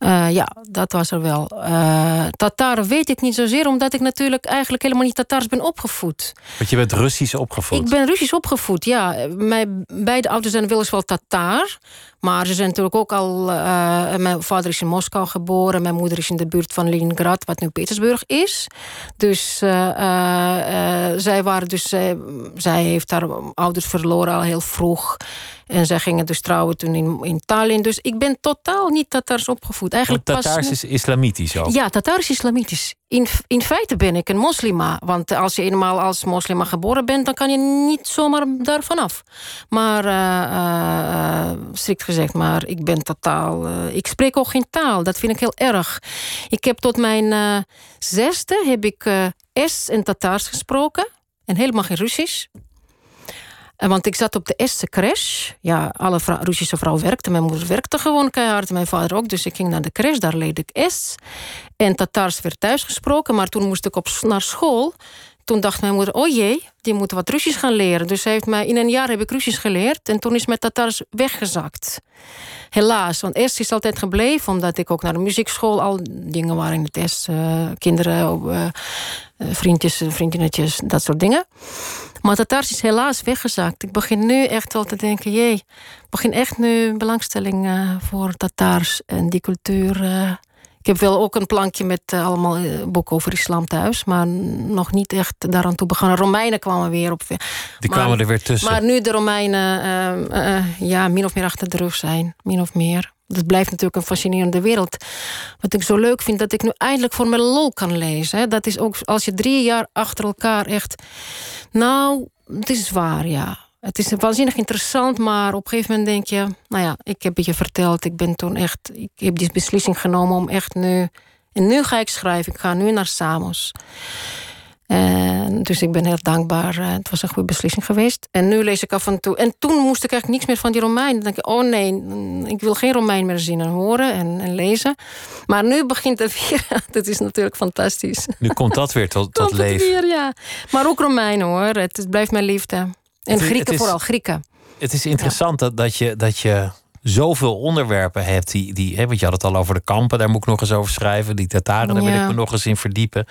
eh, ja, dat was er wel. Eh Tataren weet ik niet zozeer, omdat ik natuurlijk eigenlijk helemaal niet Tataars ben opgevoed. Want je bent Russisch opgevoed. Ik ben Russisch opgevoed, ja. Mijn beide ouders zijn weliswaar Tataar. Maar ze zijn natuurlijk ook al... eh, mijn vader is in Moskou geboren. Mijn moeder is in de buurt van Leningrad, wat nu Petersburg is. Dus zij waren dus... zij heeft haar ouders verloren al heel vroeg. En zij gingen dus trouwen toen in, in Tallinn. Dus ik ben totaal niet Tataars opgevoed. Eigenlijk Tataars nu- is islamitisch ook. ja, Tatarisch islamitisch. In, in feite ben ik een moslima. Want als je eenmaal als moslima geboren bent, dan kan je niet zomaar daarvan af. Maar eh, strikt gezegd, maar ik ben totaal. eh, ik spreek ook geen taal. Dat vind ik heel erg. Ik heb tot mijn zesde heb ik Est en Tataars gesproken. En helemaal geen Russisch. Eh, Want ik zat op de Estse crash. Ja, alle Russische vrouwen werkten. Mijn moeder werkte gewoon keihard. Mijn vader ook. Dus ik ging naar de crash. Daar leerde ik Est. En Tataars werd thuis gesproken. Maar toen moest ik op, s- naar school. Toen dacht mijn moeder, oh jee, die moet wat Russisch gaan leren. Dus heeft mij, in een jaar heb ik Russisch geleerd. En toen is mijn Tataars weggezakt. Helaas, want Est is altijd gebleven. Omdat ik ook naar de muziekschool al dingen waren in het Est. eh, kinderen, eh, vriendjes, vriendinnetjes, dat soort dingen. Maar Tataars is helaas weggezakt. Ik begin nu echt wel te denken, jee, ik begin echt nu belangstelling eh, voor Tataars en die cultuur. eh. ik heb wel ook een plankje met eh, allemaal boeken over islam thuis, maar nog niet echt daaraan toe begonnen. Romeinen kwamen weer op. Die maar- kwamen er weer tussen. Maar nu de Romeinen ja, min of meer achter de rug zijn. Min of meer. Dat blijft natuurlijk een fascinerende wereld. Wat ik zo leuk vind, dat ik nu eindelijk voor mijn lol kan lezen. Hè. Dat is ook als je drie jaar achter elkaar echt... Nou, het is waar, ja. Het is waanzinnig interessant, maar op een gegeven moment denk je... Nou ja, ik heb het je verteld. Ik ben toen echt... Ik heb die beslissing genomen om echt nu... En nu ga ik schrijven. Ik ga nu naar Samos. En dus ik ben heel dankbaar. Eh, het was een goede beslissing geweest. En nu lees ik af en toe. En toen moest ik eigenlijk niks meer van die Romein. Dan denk ik, oh nee, ik wil geen Romein meer zien en horen en, en lezen. Maar nu begint het weer. dat is natuurlijk fantastisch. Nu komt dat weer tot, tot leven. Weer, ja. Maar ook Romein hoor. Het, blijft mijn liefde. En Het Grieken het is- vooral, Grieken. Het is interessant dat, dat, je, dat je zoveel onderwerpen hebt. Die, die, hè, want je had het al over de kampen, daar moet ik nog eens over schrijven. Die Tataren, daar wil ik me nog eens in verdiepen.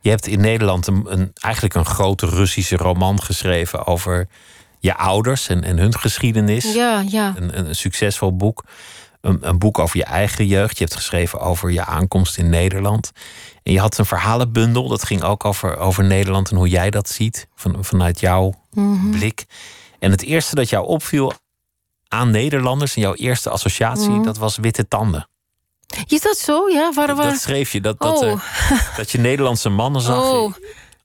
Je hebt in Nederland een, een, eigenlijk een grote Russische roman geschreven over je ouders en, en hun geschiedenis. Ja, ja. Een, een succesvol boek. Een, een boek over je eigen jeugd. Je hebt geschreven over je aankomst in Nederland. En je had een verhalenbundel. Dat ging ook over, over Nederland en hoe jij dat ziet. Van, vanuit jouw Mhm. blik. En het eerste dat jou opviel aan Nederlanders... en jouw eerste associatie, Mhm. dat was witte tanden. Is dat zo? Ja, waar, waar? Dat schreef je. Dat, dat, Oh. er- dat je Nederlandse mannen zag. Oh.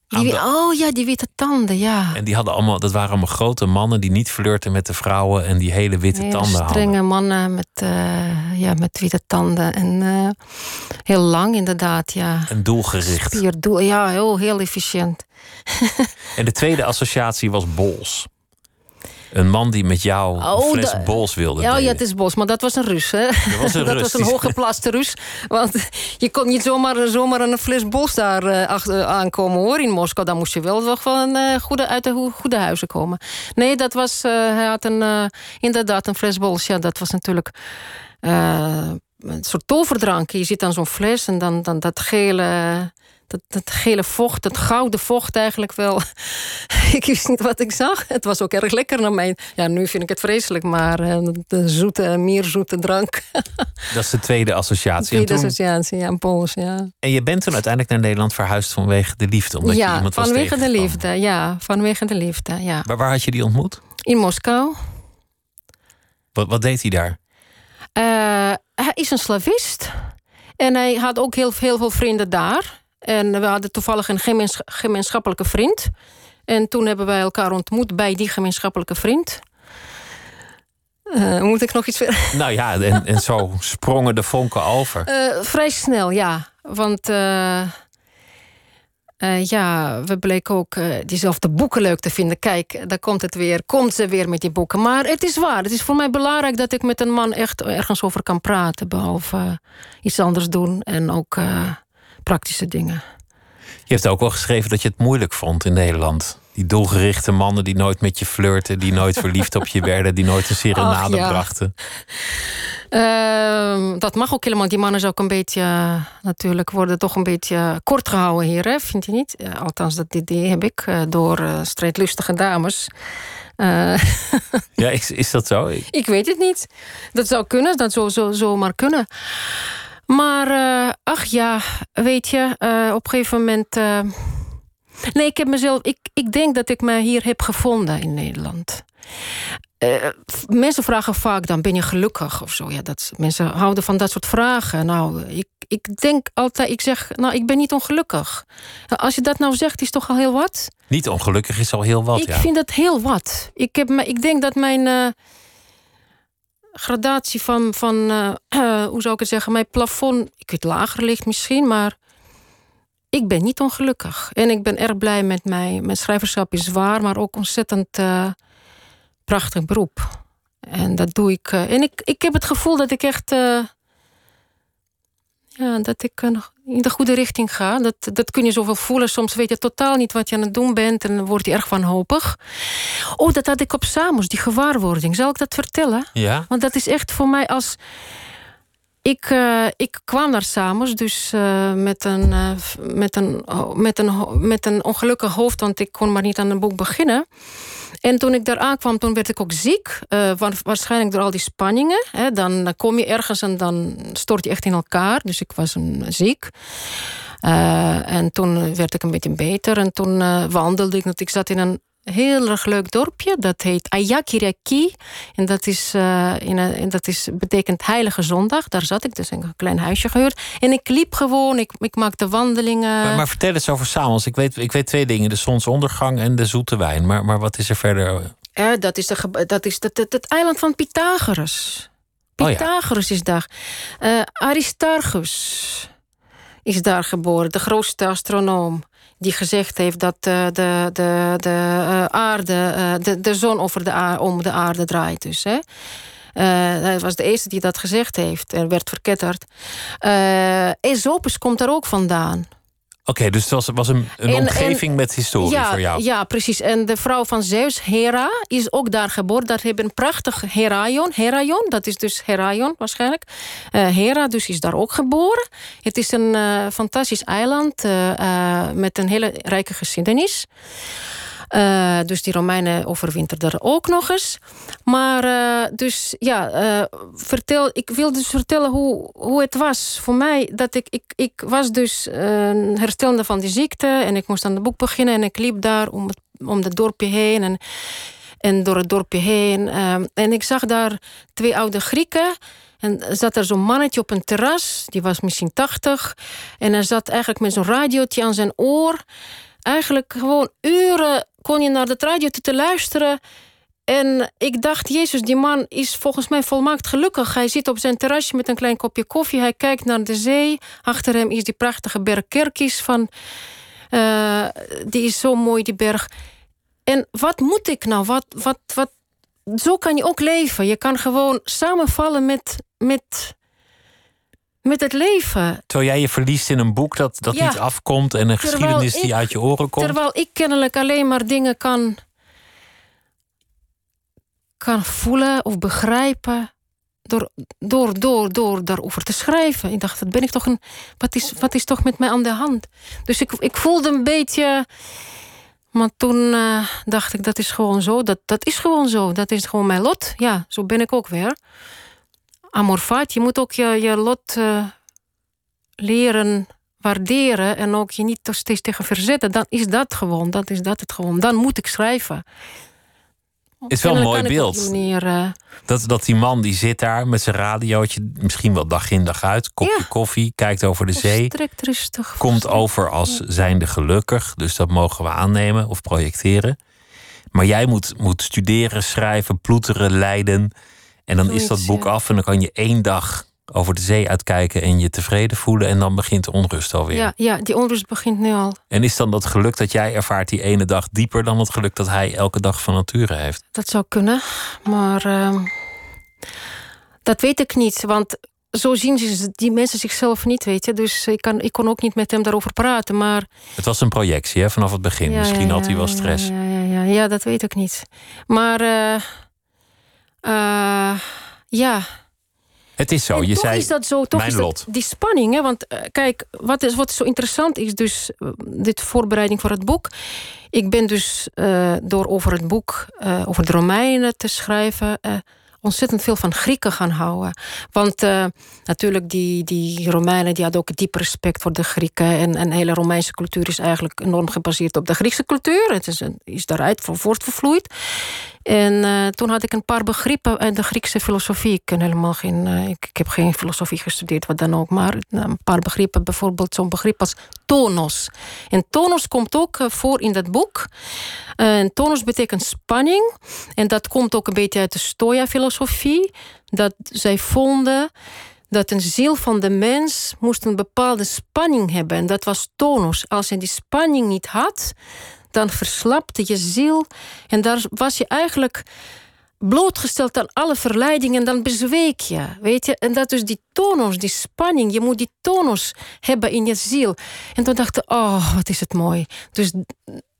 aan Die, de- oh ja, die witte tanden, ja. En die hadden allemaal, dat waren allemaal grote mannen... die niet flirten met de vrouwen... en die hele witte tanden hadden. strenge mannen met, eh, ja, met witte tanden. En eh, heel lang inderdaad, ja. En doelgericht. Spierdoel, ja, heel, heel efficiënt. En de tweede associatie was Bols. Een man die met jou een Oh, fles Bols wilde Ja, ja, het is Bos, maar dat was een Rus, hè? Dat was een dat Rus. was een hooggeplaatste Rus. Want je kon niet zomaar, zomaar een fles Bos daar eh, achter, aankomen, hoor. In Moskou, dan moest je wel toch een, eh, goede, uit de goede huizen komen. Nee, dat was, eh, hij had een, eh, inderdaad een fles Bols. Ja, dat was natuurlijk... eh, een soort toverdrank. Je zit aan zo'n fles en dan, dan dat gele... Dat, dat gele vocht, dat gouden vocht eigenlijk wel. ik wist niet wat ik zag. Het was ook erg lekker naar mij. Ja, nu vind ik het vreselijk, maar eh, de zoete, mierzoete drank. Dat is de tweede associatie. En, Tweede toen- associatie, ja, Pools, ja. en je bent toen uiteindelijk naar Nederland verhuisd vanwege de liefde. Omdat je ja, iemand was vanwege de liefde, ja. Vanwege de liefde, ja. Maar waar had je die ontmoet? In Moskou. Wat, wat deed hij daar? Eh, hij is een slavist. En hij had ook heel, heel veel vrienden daar. En we hadden toevallig een gemeens- gemeenschappelijke vriend. En toen hebben wij elkaar ontmoet bij die gemeenschappelijke vriend. Eh, moet ik nog iets verder? Nou ja, en, en zo sprongen de vonken over. Eh, vrij snel, ja. Want eh, ja, we bleken ook diezelfde boeken leuk te vinden. Kijk, daar komt het weer. Komt ze weer met die boeken. Maar het is waar. Het is voor mij belangrijk dat ik met een man echt ergens over kan praten. Behalve eh, iets anders doen en ook praktische dingen. Je hebt ook wel geschreven dat je het moeilijk vond in Nederland. Die doelgerichte mannen die nooit met je flirten, die nooit verliefd op je werden, die nooit een serenade Ach, ja. brachten. Ehm, dat mag ook helemaal. Die mannen zijn ook een beetje, eh, natuurlijk, worden toch een beetje kort gehouden hier, hè? vind je niet? Eh, althans, dat idee heb ik eh, door eh, strijdlustige dames. Eh, Ja, is, is dat zo? Ik- ik weet het niet. Dat zou kunnen, dat zou zo, zomaar kunnen. Maar, eh, ach ja, weet je, eh, op een gegeven moment. eh, nee, ik heb mezelf. Ik, ik denk dat ik me hier heb gevonden in Nederland. Mensen vragen vaak dan, ben je gelukkig of zo? Ja, dat, mensen houden van dat soort vragen. Nou, ik, ik denk altijd, ik zeg, nou, ik ben niet ongelukkig. Als je dat nou zegt, is toch al heel wat? Niet ongelukkig is al heel wat, ik ja. vind het heel wat. Ik, heb, me- ik denk dat mijn gradatie van, van eh, hoe zou ik het zeggen, mijn plafond, ik weet lager ligt misschien, maar ik ben niet ongelukkig. En ik ben erg blij met mij. Mijn schrijverschap is zwaar, maar ook ontzettend eh, prachtig beroep. En dat doe ik. eh, en ik, ik heb het gevoel dat ik echt. Ja, dat ik eh, in de goede richting ga. Dat, dat kun je zoveel voelen. Soms weet je totaal niet wat je aan het doen bent. En dan word je erg wanhopig. Oh, dat had ik op Samos, die gewaarwording. Zal ik dat vertellen? Ja? Want dat is echt voor mij als. Ik, eh, ik kwam naar Samos, dus eh, met, een, f- met, een, ho- met, een, met een ongelukkig hoofd, want ik kon maar niet aan een boek beginnen. En toen ik daar aankwam, toen werd ik ook ziek. wa- waarschijnlijk door al die spanningen. Hè, dan, kom je ergens en dan stort je echt in elkaar. Dus ik was een, ziek. Eh, en toen werd ik een beetje beter. En toen eh, wandelde ik. Ik zat in een heel erg leuk dorpje. Dat heet Ayakiraki. En dat, is, eh, in een, en dat is, betekent Heilige Zondag. Daar zat ik, dus een klein huisje gehuurd. En ik liep gewoon, ik, ik maakte wandelingen. Maar, maar vertel eens over Samos. Ik weet, ik weet twee dingen: de zonsondergang en de zoete wijn. Maar, maar wat is er verder? Ja, dat is, de, dat is dat, het eiland van Pythagoras. Oh ja. Pythagoras is daar. Eh, Aristarchus is daar geboren, de grootste astronoom. Die gezegd heeft dat uh, de, de, de uh, aarde, uh, de, de zon over de aarde, om de aarde draait. Dus, hè. hij was de eerste die dat gezegd heeft en werd verketterd. Aesopus komt daar ook vandaan. Oké, dus het was, was een, een omgeving met historie ja, voor jou. Ja, precies. En de vrouw van Zeus, Hera, is ook daar geboren. Dat hebben een prachtig Heraion. Heraion, dat is dus Heraion waarschijnlijk. Uh, Hera dus is daar ook geboren. Het is een uh, fantastisch eiland uh, met een hele rijke geschiedenis. Uh, dus die Romeinen overwinterden er ook nog eens. Maar uh, dus ja, uh, vertel, ik wil dus vertellen hoe, hoe het was voor mij. Dat ik, ik, ik was dus herstellende van die ziekte en ik moest aan het boek beginnen en ik liep daar om het, om het dorpje heen en, en door het dorpje heen. en ik zag daar twee oude Grieken. En zat er zo'n mannetje op een terras, die was misschien tachtig. En hij zat eigenlijk met zo'n radiootje aan zijn oor eigenlijk gewoon uren kon je naar de radio te luisteren. En ik dacht, Jezus, die man is volgens mij volmaakt gelukkig. Hij zit op zijn terrasje met een klein kopje koffie. Hij kijkt naar de zee. Achter hem is die prachtige berg Kerkis van... Uh, die is zo mooi, die berg. En wat moet ik nou? Wat, wat, wat? Zo kan je ook leven. Je kan gewoon samenvallen met, met, met het leven. Terwijl jij je verliest in een boek dat, dat Ja. niet afkomt en een geschiedenis die uit je oren komt. Terwijl ik kennelijk alleen maar dingen kan, kan voelen of begrijpen. Door, door, door, door daarover te schrijven. Ik dacht, wat ben ik toch een. Wat is, wat is toch met mij aan de hand? Dus ik, ik voelde een beetje. Maar toen eh, dacht ik, dat is gewoon zo. Dat, dat is gewoon zo. Dat is gewoon mijn lot. Ja, zo ben ik ook weer. Amorfaat, je moet ook je, je lot eh, leren waarderen en ook je niet steeds tegen verzetten. Dan is dat gewoon, dat is dat het gewoon. Dan moet ik schrijven. is wel een mooi beeld. manier, eh, Dat, dat die man die zit daar met zijn radiootje, misschien wel dag in dag uit, kopje Ja. koffie, kijkt over de zee. rustig. Komt over als zijnde gelukkig, dus dat mogen we aannemen of projecteren. Maar jij moet, moet studeren, schrijven, ploeteren, lijden. En dan is dat boek ja. af en dan kan je één dag over de zee uitkijken en je tevreden voelen. En dan begint de onrust alweer. Ja, ja, die onrust begint nu al. En is dan dat geluk dat jij ervaart die ene dag dieper dan het geluk dat hij elke dag van nature heeft? Dat zou kunnen, maar ehm, dat weet ik niet. Want zo zien ze, die mensen zichzelf niet, weet je. Dus ik, kan, ik kon ook niet met hem daarover praten. Maar Het was een projectie hè, vanaf het begin. Ja, Misschien ja, had hij wel stress. Ja, ja, ja, ja, dat weet ik niet. Maar eh, eh, ja. Het is zo. En je toch zei, is dat zo, toch mijn is dat lot. die spanning. Hè? Want eh, kijk, wat, is, wat zo interessant is, dus eh, dit voorbereiding voor het boek. Ik ben dus door over het boek, over de Romeinen te schrijven, ontzettend veel van Grieken gaan houden. Want natuurlijk, die, die Romeinen die hadden ook diep respect voor de Grieken. En, en de hele Romeinse cultuur is eigenlijk enorm gebaseerd op de Griekse cultuur. Het is, een- is daaruit voor voortgevloeid. En eh, toen had ik een paar begrippen uit de Griekse filosofie. Ik, ken helemaal geen, eh, ik, ik heb geen filosofie gestudeerd, wat dan ook. Maar eh, een paar begrippen, bijvoorbeeld zo'n begrip als tonos. En tonos komt ook eh, voor in dat boek. Eh, en tonos betekent spanning. En dat komt ook een beetje uit de Stoa-filosofie. Dat zij vonden dat een ziel van de mens moest een bepaalde spanning hebben. En dat was tonus. Als je die spanning niet had, dan verslapte je ziel. En daar was je eigenlijk blootgesteld aan alle verleidingen en dan bezweek je. Weet je? En dat is die tonus, die spanning. Je moet die tonus hebben in je ziel. En toen dacht ik, oh, wat is het mooi. Dus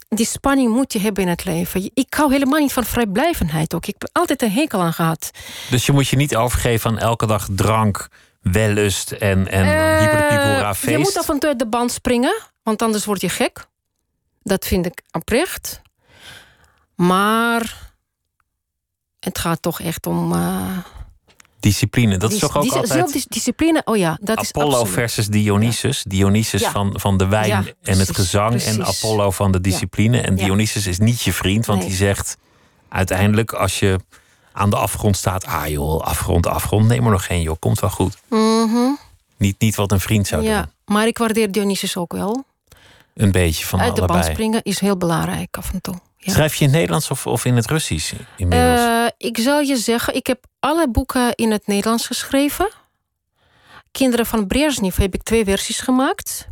die spanning moet je hebben in het leven. Ik hou helemaal niet van vrijblijvendheid ook. Ik heb altijd een hekel aan gehad. Dus je moet je niet overgeven aan elke dag drank, wellust en, en feest. Je moet af en toe uit de band springen, want anders word je gek. Dat vind ik oprecht. Maar het gaat toch echt om. eh, Discipline, dat is toch ook dis- altijd zelfdiscipline. Oh ja, dat is Apollo absoluut. versus Dionysus. Dionysus Ja. van, van de wijn Ja, en het precies, gezang. En. Apollo van de discipline. En. Dionysus is niet je vriend, want Nee. die zegt uiteindelijk als je aan de afgrond staat... ah joh, afgrond, afgrond, neem er nog geen joh, komt wel goed. Mhm, Niet, niet wat een vriend zou Ja, doen. maar ik waardeer Dionysus ook wel. Een beetje van Uit de band springen is heel belangrijk af en toe. Ja. Schrijf je in het Nederlands of, of in het Russisch inmiddels? Eh, ik zal je zeggen, ik heb alle boeken in het Nederlands geschreven. Kinderen van Brezhnev heb ik twee versies gemaakt.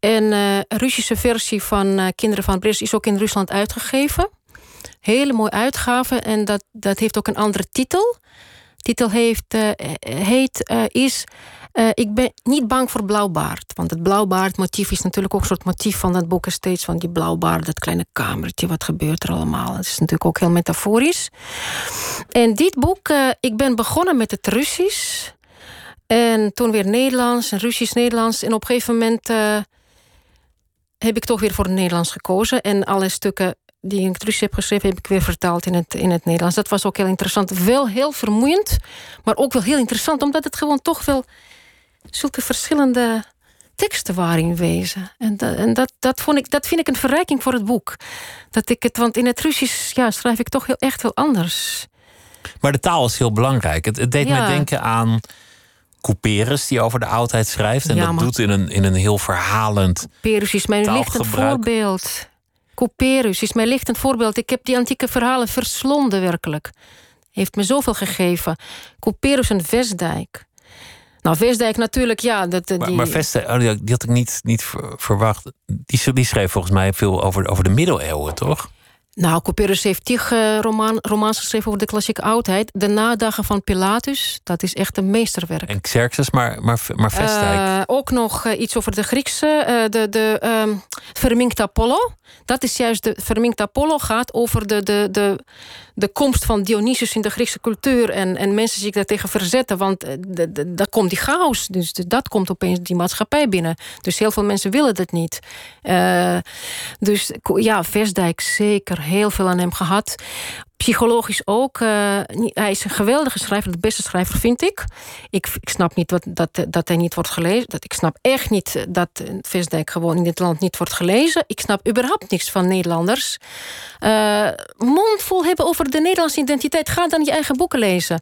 En uh, Russische versie van uh, Kinderen van Brest is ook in Rusland uitgegeven. Hele mooie uitgave en dat, dat heeft ook een andere titel. Titel heeft, heet, is Ik ben niet bang voor blauwbaard. Want het blauwbaardmotief is natuurlijk ook een soort motief van dat boek steeds. Van die blauwbaard, dat kleine kamertje, wat gebeurt er allemaal. Het is natuurlijk ook heel metaforisch. En dit boek, ik ben begonnen met het Russisch. En toen weer Nederlands en Russisch-Nederlands. En op een gegeven moment heb ik toch weer voor het Nederlands gekozen. En alle stukken die ik in het Russisch heb geschreven, heb ik weer vertaald in het, in het Nederlands. Dat was ook heel interessant. Wel heel vermoeiend, maar ook wel heel interessant, omdat het gewoon toch wel zulke verschillende teksten waren in wezen. En, dat, en dat, dat, vond ik, dat vind ik een verrijking voor het boek. Dat ik het, want in het Russisch ja, schrijf ik toch heel, echt heel anders. Maar de taal is heel belangrijk. Het, het deed ja. me denken aan Couperus die over de oudheid schrijft. En dat doet in een, in een heel verhalend. Couperus is mijn lichtend voorbeeld. Couperus is mijn lichtend voorbeeld. Ik heb die antieke verhalen verslonden werkelijk. Heeft me zoveel gegeven. Couperus en Vestdijk. Nou, Vestdijk natuurlijk, ja. Dat, maar, die... maar Vestdijk, oh, die had ik niet, niet verwacht. Die, die schreef volgens mij veel over, over de middeleeuwen, toch? Nou, Couperus heeft tig uh, roman, romans geschreven over de klassieke oudheid. De nadagen van Pilatus, dat is echt een meesterwerk. En Xerxes, maar, maar, maar Vestdijk? Uh, ook nog uh, iets over de Griekse, de, de um, verminkte Apollo. Dat is juist de verminkte Apollo gaat over de, de, de, de komst van Dionysus in de Griekse cultuur. En, en mensen zich daartegen verzetten, want daar komt die chaos. Dus dat komt opeens die maatschappij binnen. Dus heel veel mensen willen dat niet. dus ja, Vestdijk zeker heel veel aan hem gehad. Psychologisch ook. Uh, hij is een geweldige schrijver, de beste schrijver vind ik. Ik, ik snap niet wat, dat, dat hij niet wordt gelezen. Dat, ik snap echt niet dat Visdijk gewoon in dit land niet wordt gelezen. Ik snap überhaupt niks van Nederlanders. Uh, mondvol hebben over de Nederlandse identiteit. Ga dan je eigen boeken lezen.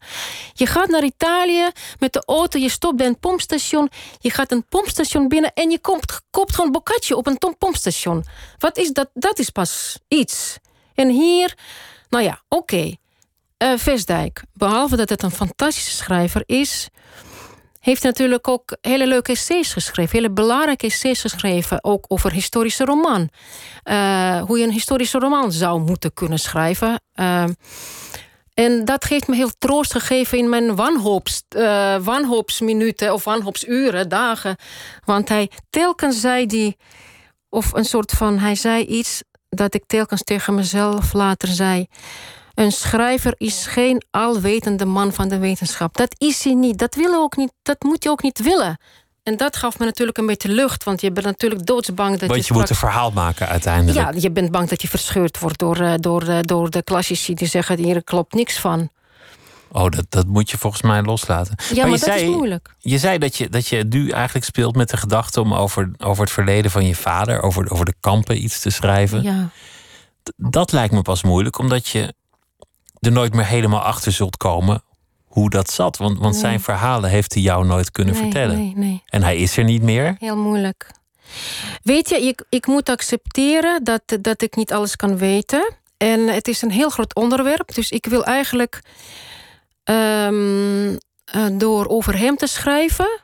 Je gaat naar Italië met de auto, je stopt bij een pompstation. Je gaat een pompstation binnen en je koopt, gewoon boccaccio op een pompstation. Wat is dat? Dat is pas iets. En hier, nou ja, oké. Okay. Vestdijk, behalve dat het een fantastische schrijver is, heeft natuurlijk ook hele leuke essays geschreven, hele belangrijke essays geschreven, ook over historische roman. Uh, hoe je een historische roman zou moeten kunnen schrijven. Uh, en dat heeft me heel troost gegeven in mijn wanhoops, uh, wanhoopsminuten of wanhoopsuren, dagen. Want hij telkens zei die, of een soort van, hij zei iets dat ik telkens tegen mezelf later zei. Een schrijver is geen alwetende man van de wetenschap. Dat is hij niet. Dat, wil ook niet. dat moet je ook niet willen. En dat gaf me natuurlijk een beetje lucht. Want je bent natuurlijk doodsbang dat want je... je moet een verhaal maken uiteindelijk. Ja, je bent bang dat je verscheurd wordt door, eh, door, eh, door de klassici... die zeggen, hier klopt niks van. Oh, dat, dat moet je volgens mij loslaten. Ja, maar, maar dat zei, is moeilijk. Je zei dat je, dat je nu eigenlijk speelt met de gedachte om over, over het verleden van je vader, over, over de kampen iets te schrijven. Ja. Dat lijkt me pas moeilijk, omdat je er nooit meer helemaal achter zult komen hoe dat zat. Want, want zijn verhalen heeft hij jou nooit kunnen nee, vertellen. Nee, nee. En hij is er niet meer. Heel moeilijk. Weet je, ik, ik moet accepteren dat, dat ik niet alles kan weten. En het is een heel groot onderwerp. Dus ik wil eigenlijk Um, door over hem te schrijven.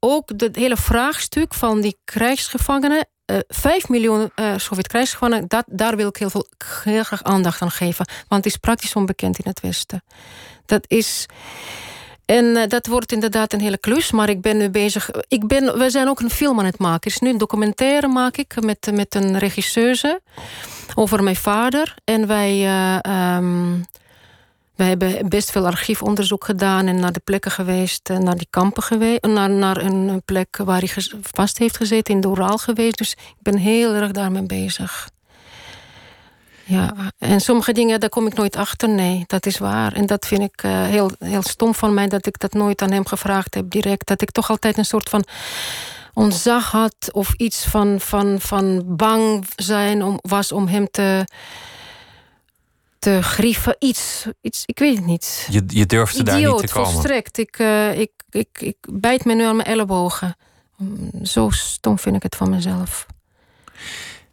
Ook het hele vraagstuk van die krijgsgevangenen. Uh, vijf miljoen uh, Sovjet-krijgsgevangenen, dat, daar wil ik heel, veel, heel graag aandacht aan geven. Want het is praktisch onbekend in het Westen. Dat is. En dat wordt inderdaad een hele klus, maar ik ben nu bezig. Ik ben, we zijn ook een film aan het maken. Is nu een documentaire maak ik met, met een regisseuse over mijn vader. En wij. Um, we hebben best veel archiefonderzoek gedaan en naar de plekken geweest, naar die kampen geweest, naar, naar een plek waar hij vast heeft gezeten, in de Oeraal geweest. Dus ik ben heel erg daarmee bezig. Ja, en sommige dingen, daar kom ik nooit achter. Nee, dat is waar. En dat vind ik uh, heel, heel stom van mij, dat ik dat nooit aan hem gevraagd heb direct. Dat ik toch altijd een soort van ontzag had of iets van, van, van bang zijn om, was om hem te te grieven. Iets, iets ik weet het niet. Je, je durfde daar niet te komen. volstrekt. Ik, uh, ik, ik, ik bijt me nu aan mijn ellebogen. Zo stom vind ik het van mezelf.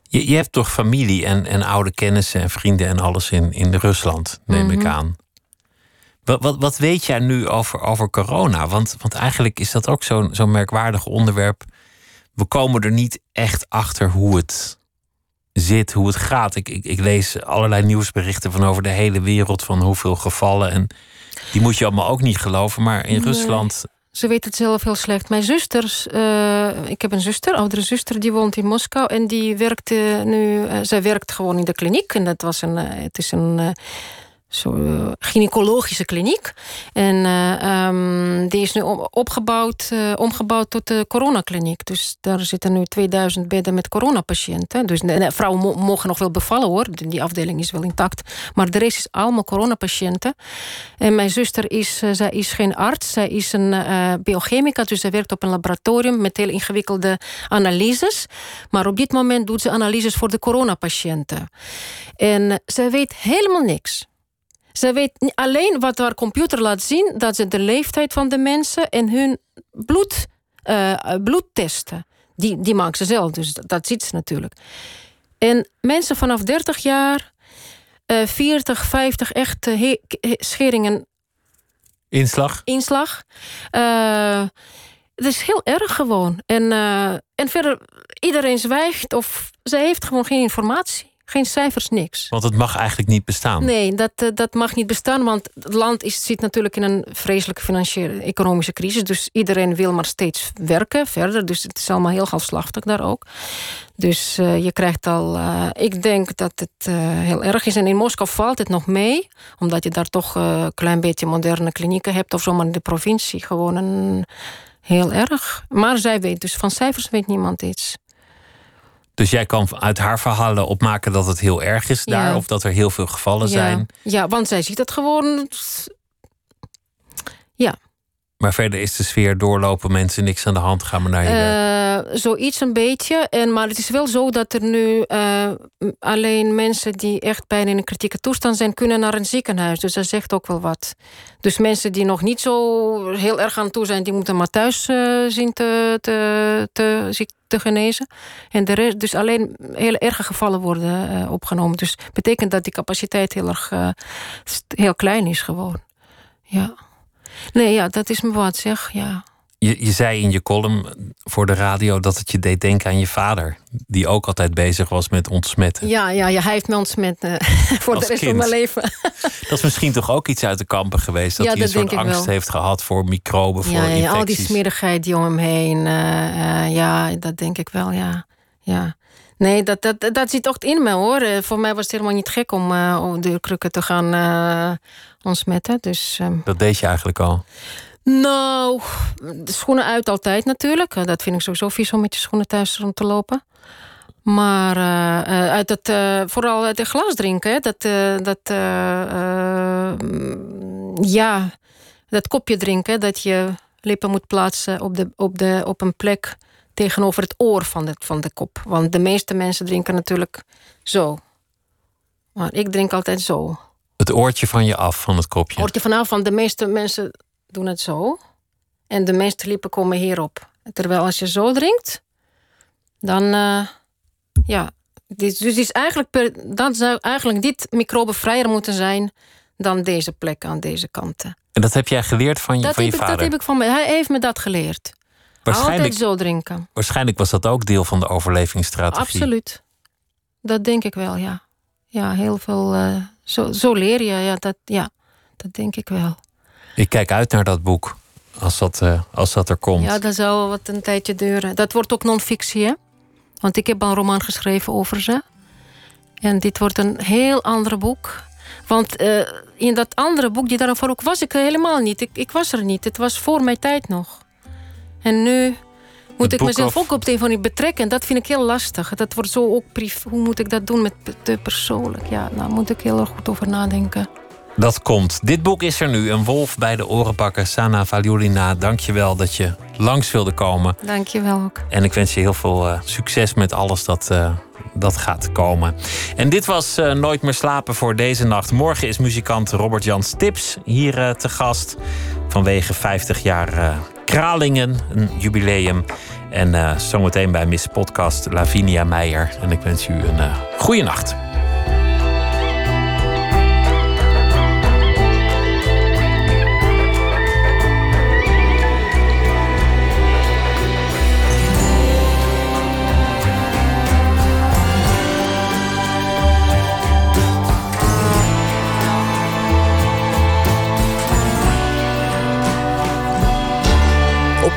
Je, je hebt toch familie en, en oude kennissen en vrienden en alles in, in Rusland, neem mm -hmm. ik mhm. aan. Wat, wat, wat weet jij nu over, over corona? Want, want eigenlijk is dat ook zo'n zo'n merkwaardig onderwerp we komen er niet echt achter hoe het zit, hoe het gaat. Ik, ik, ik lees allerlei nieuwsberichten van over de hele wereld van hoeveel gevallen. En die moet je allemaal ook niet geloven. Maar in Rusland ze weet het zelf heel slecht. Mijn zusters, uh, ik heb een zuster, oudere zuster, die woont in Moskou. En die werkte nu, uh, zij werkt gewoon in de kliniek. En dat was een, uh, het is een zo, uh, gynaecologische kliniek. En uh, um, die is nu opgebouwd, uh, omgebouwd tot de coronakliniek. Dus daar zitten nu 2000 bedden met coronapatiënten. Dus vrouwen mo mogen nog wel bevallen hoor. Die afdeling is wel intact. Maar de rest is allemaal coronapatiënten. En mijn zuster is, zij is geen arts. Zij is een biochemica. Dus zij werkt op een laboratorium met heel ingewikkelde analyses. Maar op dit moment doet ze analyses voor de coronapatiënten. En zij weet helemaal niks. Ze weet alleen wat haar computer laat zien, dat ze de leeftijd van de mensen en hun bloed, uh, bloed testen. Die, die maakt ze zelf, dus dat, dat ziet ze natuurlijk. En mensen vanaf 30 jaar, uh, 40, 50 echt uh, scheringen. Inslag? Inslag. Het is heel erg gewoon. En, en verder, iedereen zwijgt of ze heeft gewoon geen informatie. Geen cijfers, niks. Want het mag eigenlijk niet bestaan. Nee, dat, eh, dat mag niet bestaan. Want het land is, zit natuurlijk in een vreselijke financiële economische crisis. Dus iedereen wil maar steeds werken verder. Dus het is allemaal heel halfslachtig daar ook. Dus uh, je krijgt al. Uh, ik denk dat het uh, heel erg is. En in Moskou valt het nog mee, omdat je daar toch een klein beetje moderne klinieken hebt of zo. Maar in de provincie gewoon een heel erg. Maar zij weet dus van cijfers weet niemand iets. Dus jij kan uit haar verhalen opmaken dat het heel erg is daar, ja. of dat er heel veel gevallen ja. zijn. Ja, want zij ziet het gewoon. Ja. Maar verder is de sfeer doorlopen, mensen niks aan de hand, gaan we naar je uh, werk. Zoiets een beetje. En, maar het is wel zo dat er nu uh, alleen mensen die echt bijna in een kritieke toestand zijn, kunnen naar een ziekenhuis. Dus dat zegt ook wel wat. Dus mensen die nog niet zo heel erg aan toe zijn, die moeten maar thuis uh, zien te, te, te, genezen. En de rest, dus alleen hele erge gevallen worden uh, opgenomen. Dus betekent dat die capaciteit heel erg uh, heel klein is gewoon. Ja. Nee, ja, dat is me wat zeg, ja. Je, je zei in je column voor de radio dat het je deed denken aan je vader. Die ook altijd bezig was met ontsmetten. Ja, ja, ja hij heeft me ontsmet uh, voor Als de rest kind. van mijn leven. Dat is misschien toch ook iets uit de kampen geweest. Dat Ja, hij een soort angst wel. heeft gehad voor microben, voor ja, ja, infecties. al die smerigheid die om hem heen. eh, eh, ja, dat denk ik wel, ja. ja. Nee, dat, dat, dat zit ook in me hoor. Eh, Voor mij was het helemaal niet gek om eh, de krukken te gaan eh, ontsmetten. Dus, ehm, Dat deed je eigenlijk al. Nou, de schoenen uit altijd natuurlijk. Eh, Dat vind ik sowieso vies om met je schoenen thuis rond te lopen. Maar eh, eh, uit het, vooral uit het glas drinken, hè, dat, dat ja, dat kopje drinken, dat je lippen moet plaatsen op, de, op, de, op een plek tegenover het oor van de, van de kop. Want de meeste mensen drinken natuurlijk zo. Maar ik drink altijd zo. Het oortje van je af van het kopje. Hoort je vanaf, want de meeste mensen doen het zo. En de meeste lippen komen hierop. Terwijl als je zo drinkt, dan eh, ja. Dit, dus is eigenlijk per, dan zou eigenlijk dit microbenvrijer moeten zijn dan deze plek aan deze kanten. En dat heb jij geleerd van je, Dat van je heb, ik, vader. dat heb ik van mij. Hij heeft me dat geleerd. waarschijnlijk, Altijd zo drinken. waarschijnlijk was dat ook deel van de overlevingsstrategie. Absoluut. Dat denk ik wel, ja. Ja, heel veel. eh, zo, zo leer je, ja dat, ja. dat denk ik wel. Ik kijk uit naar dat boek. Als dat, eh, als dat er komt. Ja, dat zal wat een tijdje duren. Dat wordt ook non-fictie, hè? Want ik heb al een roman geschreven over ze. En dit wordt een heel ander boek. Want eh, in dat andere boek, die daarvoor ook was ik helemaal niet. Ik, ik was er niet. Het was voor mijn tijd nog. En nu moet Het ik mezelf of- ook op de een of andere betrekken. En dat vind ik heel lastig. Dat wordt zo ook privé. Hoe moet ik dat doen met te persoonlijk? Ja, daar moet ik heel erg goed over nadenken. Dat komt. Dit boek is er nu. Een wolf bij de oren pakken. Sana Valjulina, dank je wel dat je langs wilde komen. Dank je wel ook. En ik wens je heel veel eh, succes met alles dat, eh, dat gaat komen. En dit was eh, Nooit meer slapen voor deze nacht. Morgen is muzikant Robert-Jan Stips hier te gast. Vanwege 50 jaar Kralingen, een jubileum. En zometeen bij Miss Podcast Lavinia Meijer. En ik wens u een goede nacht.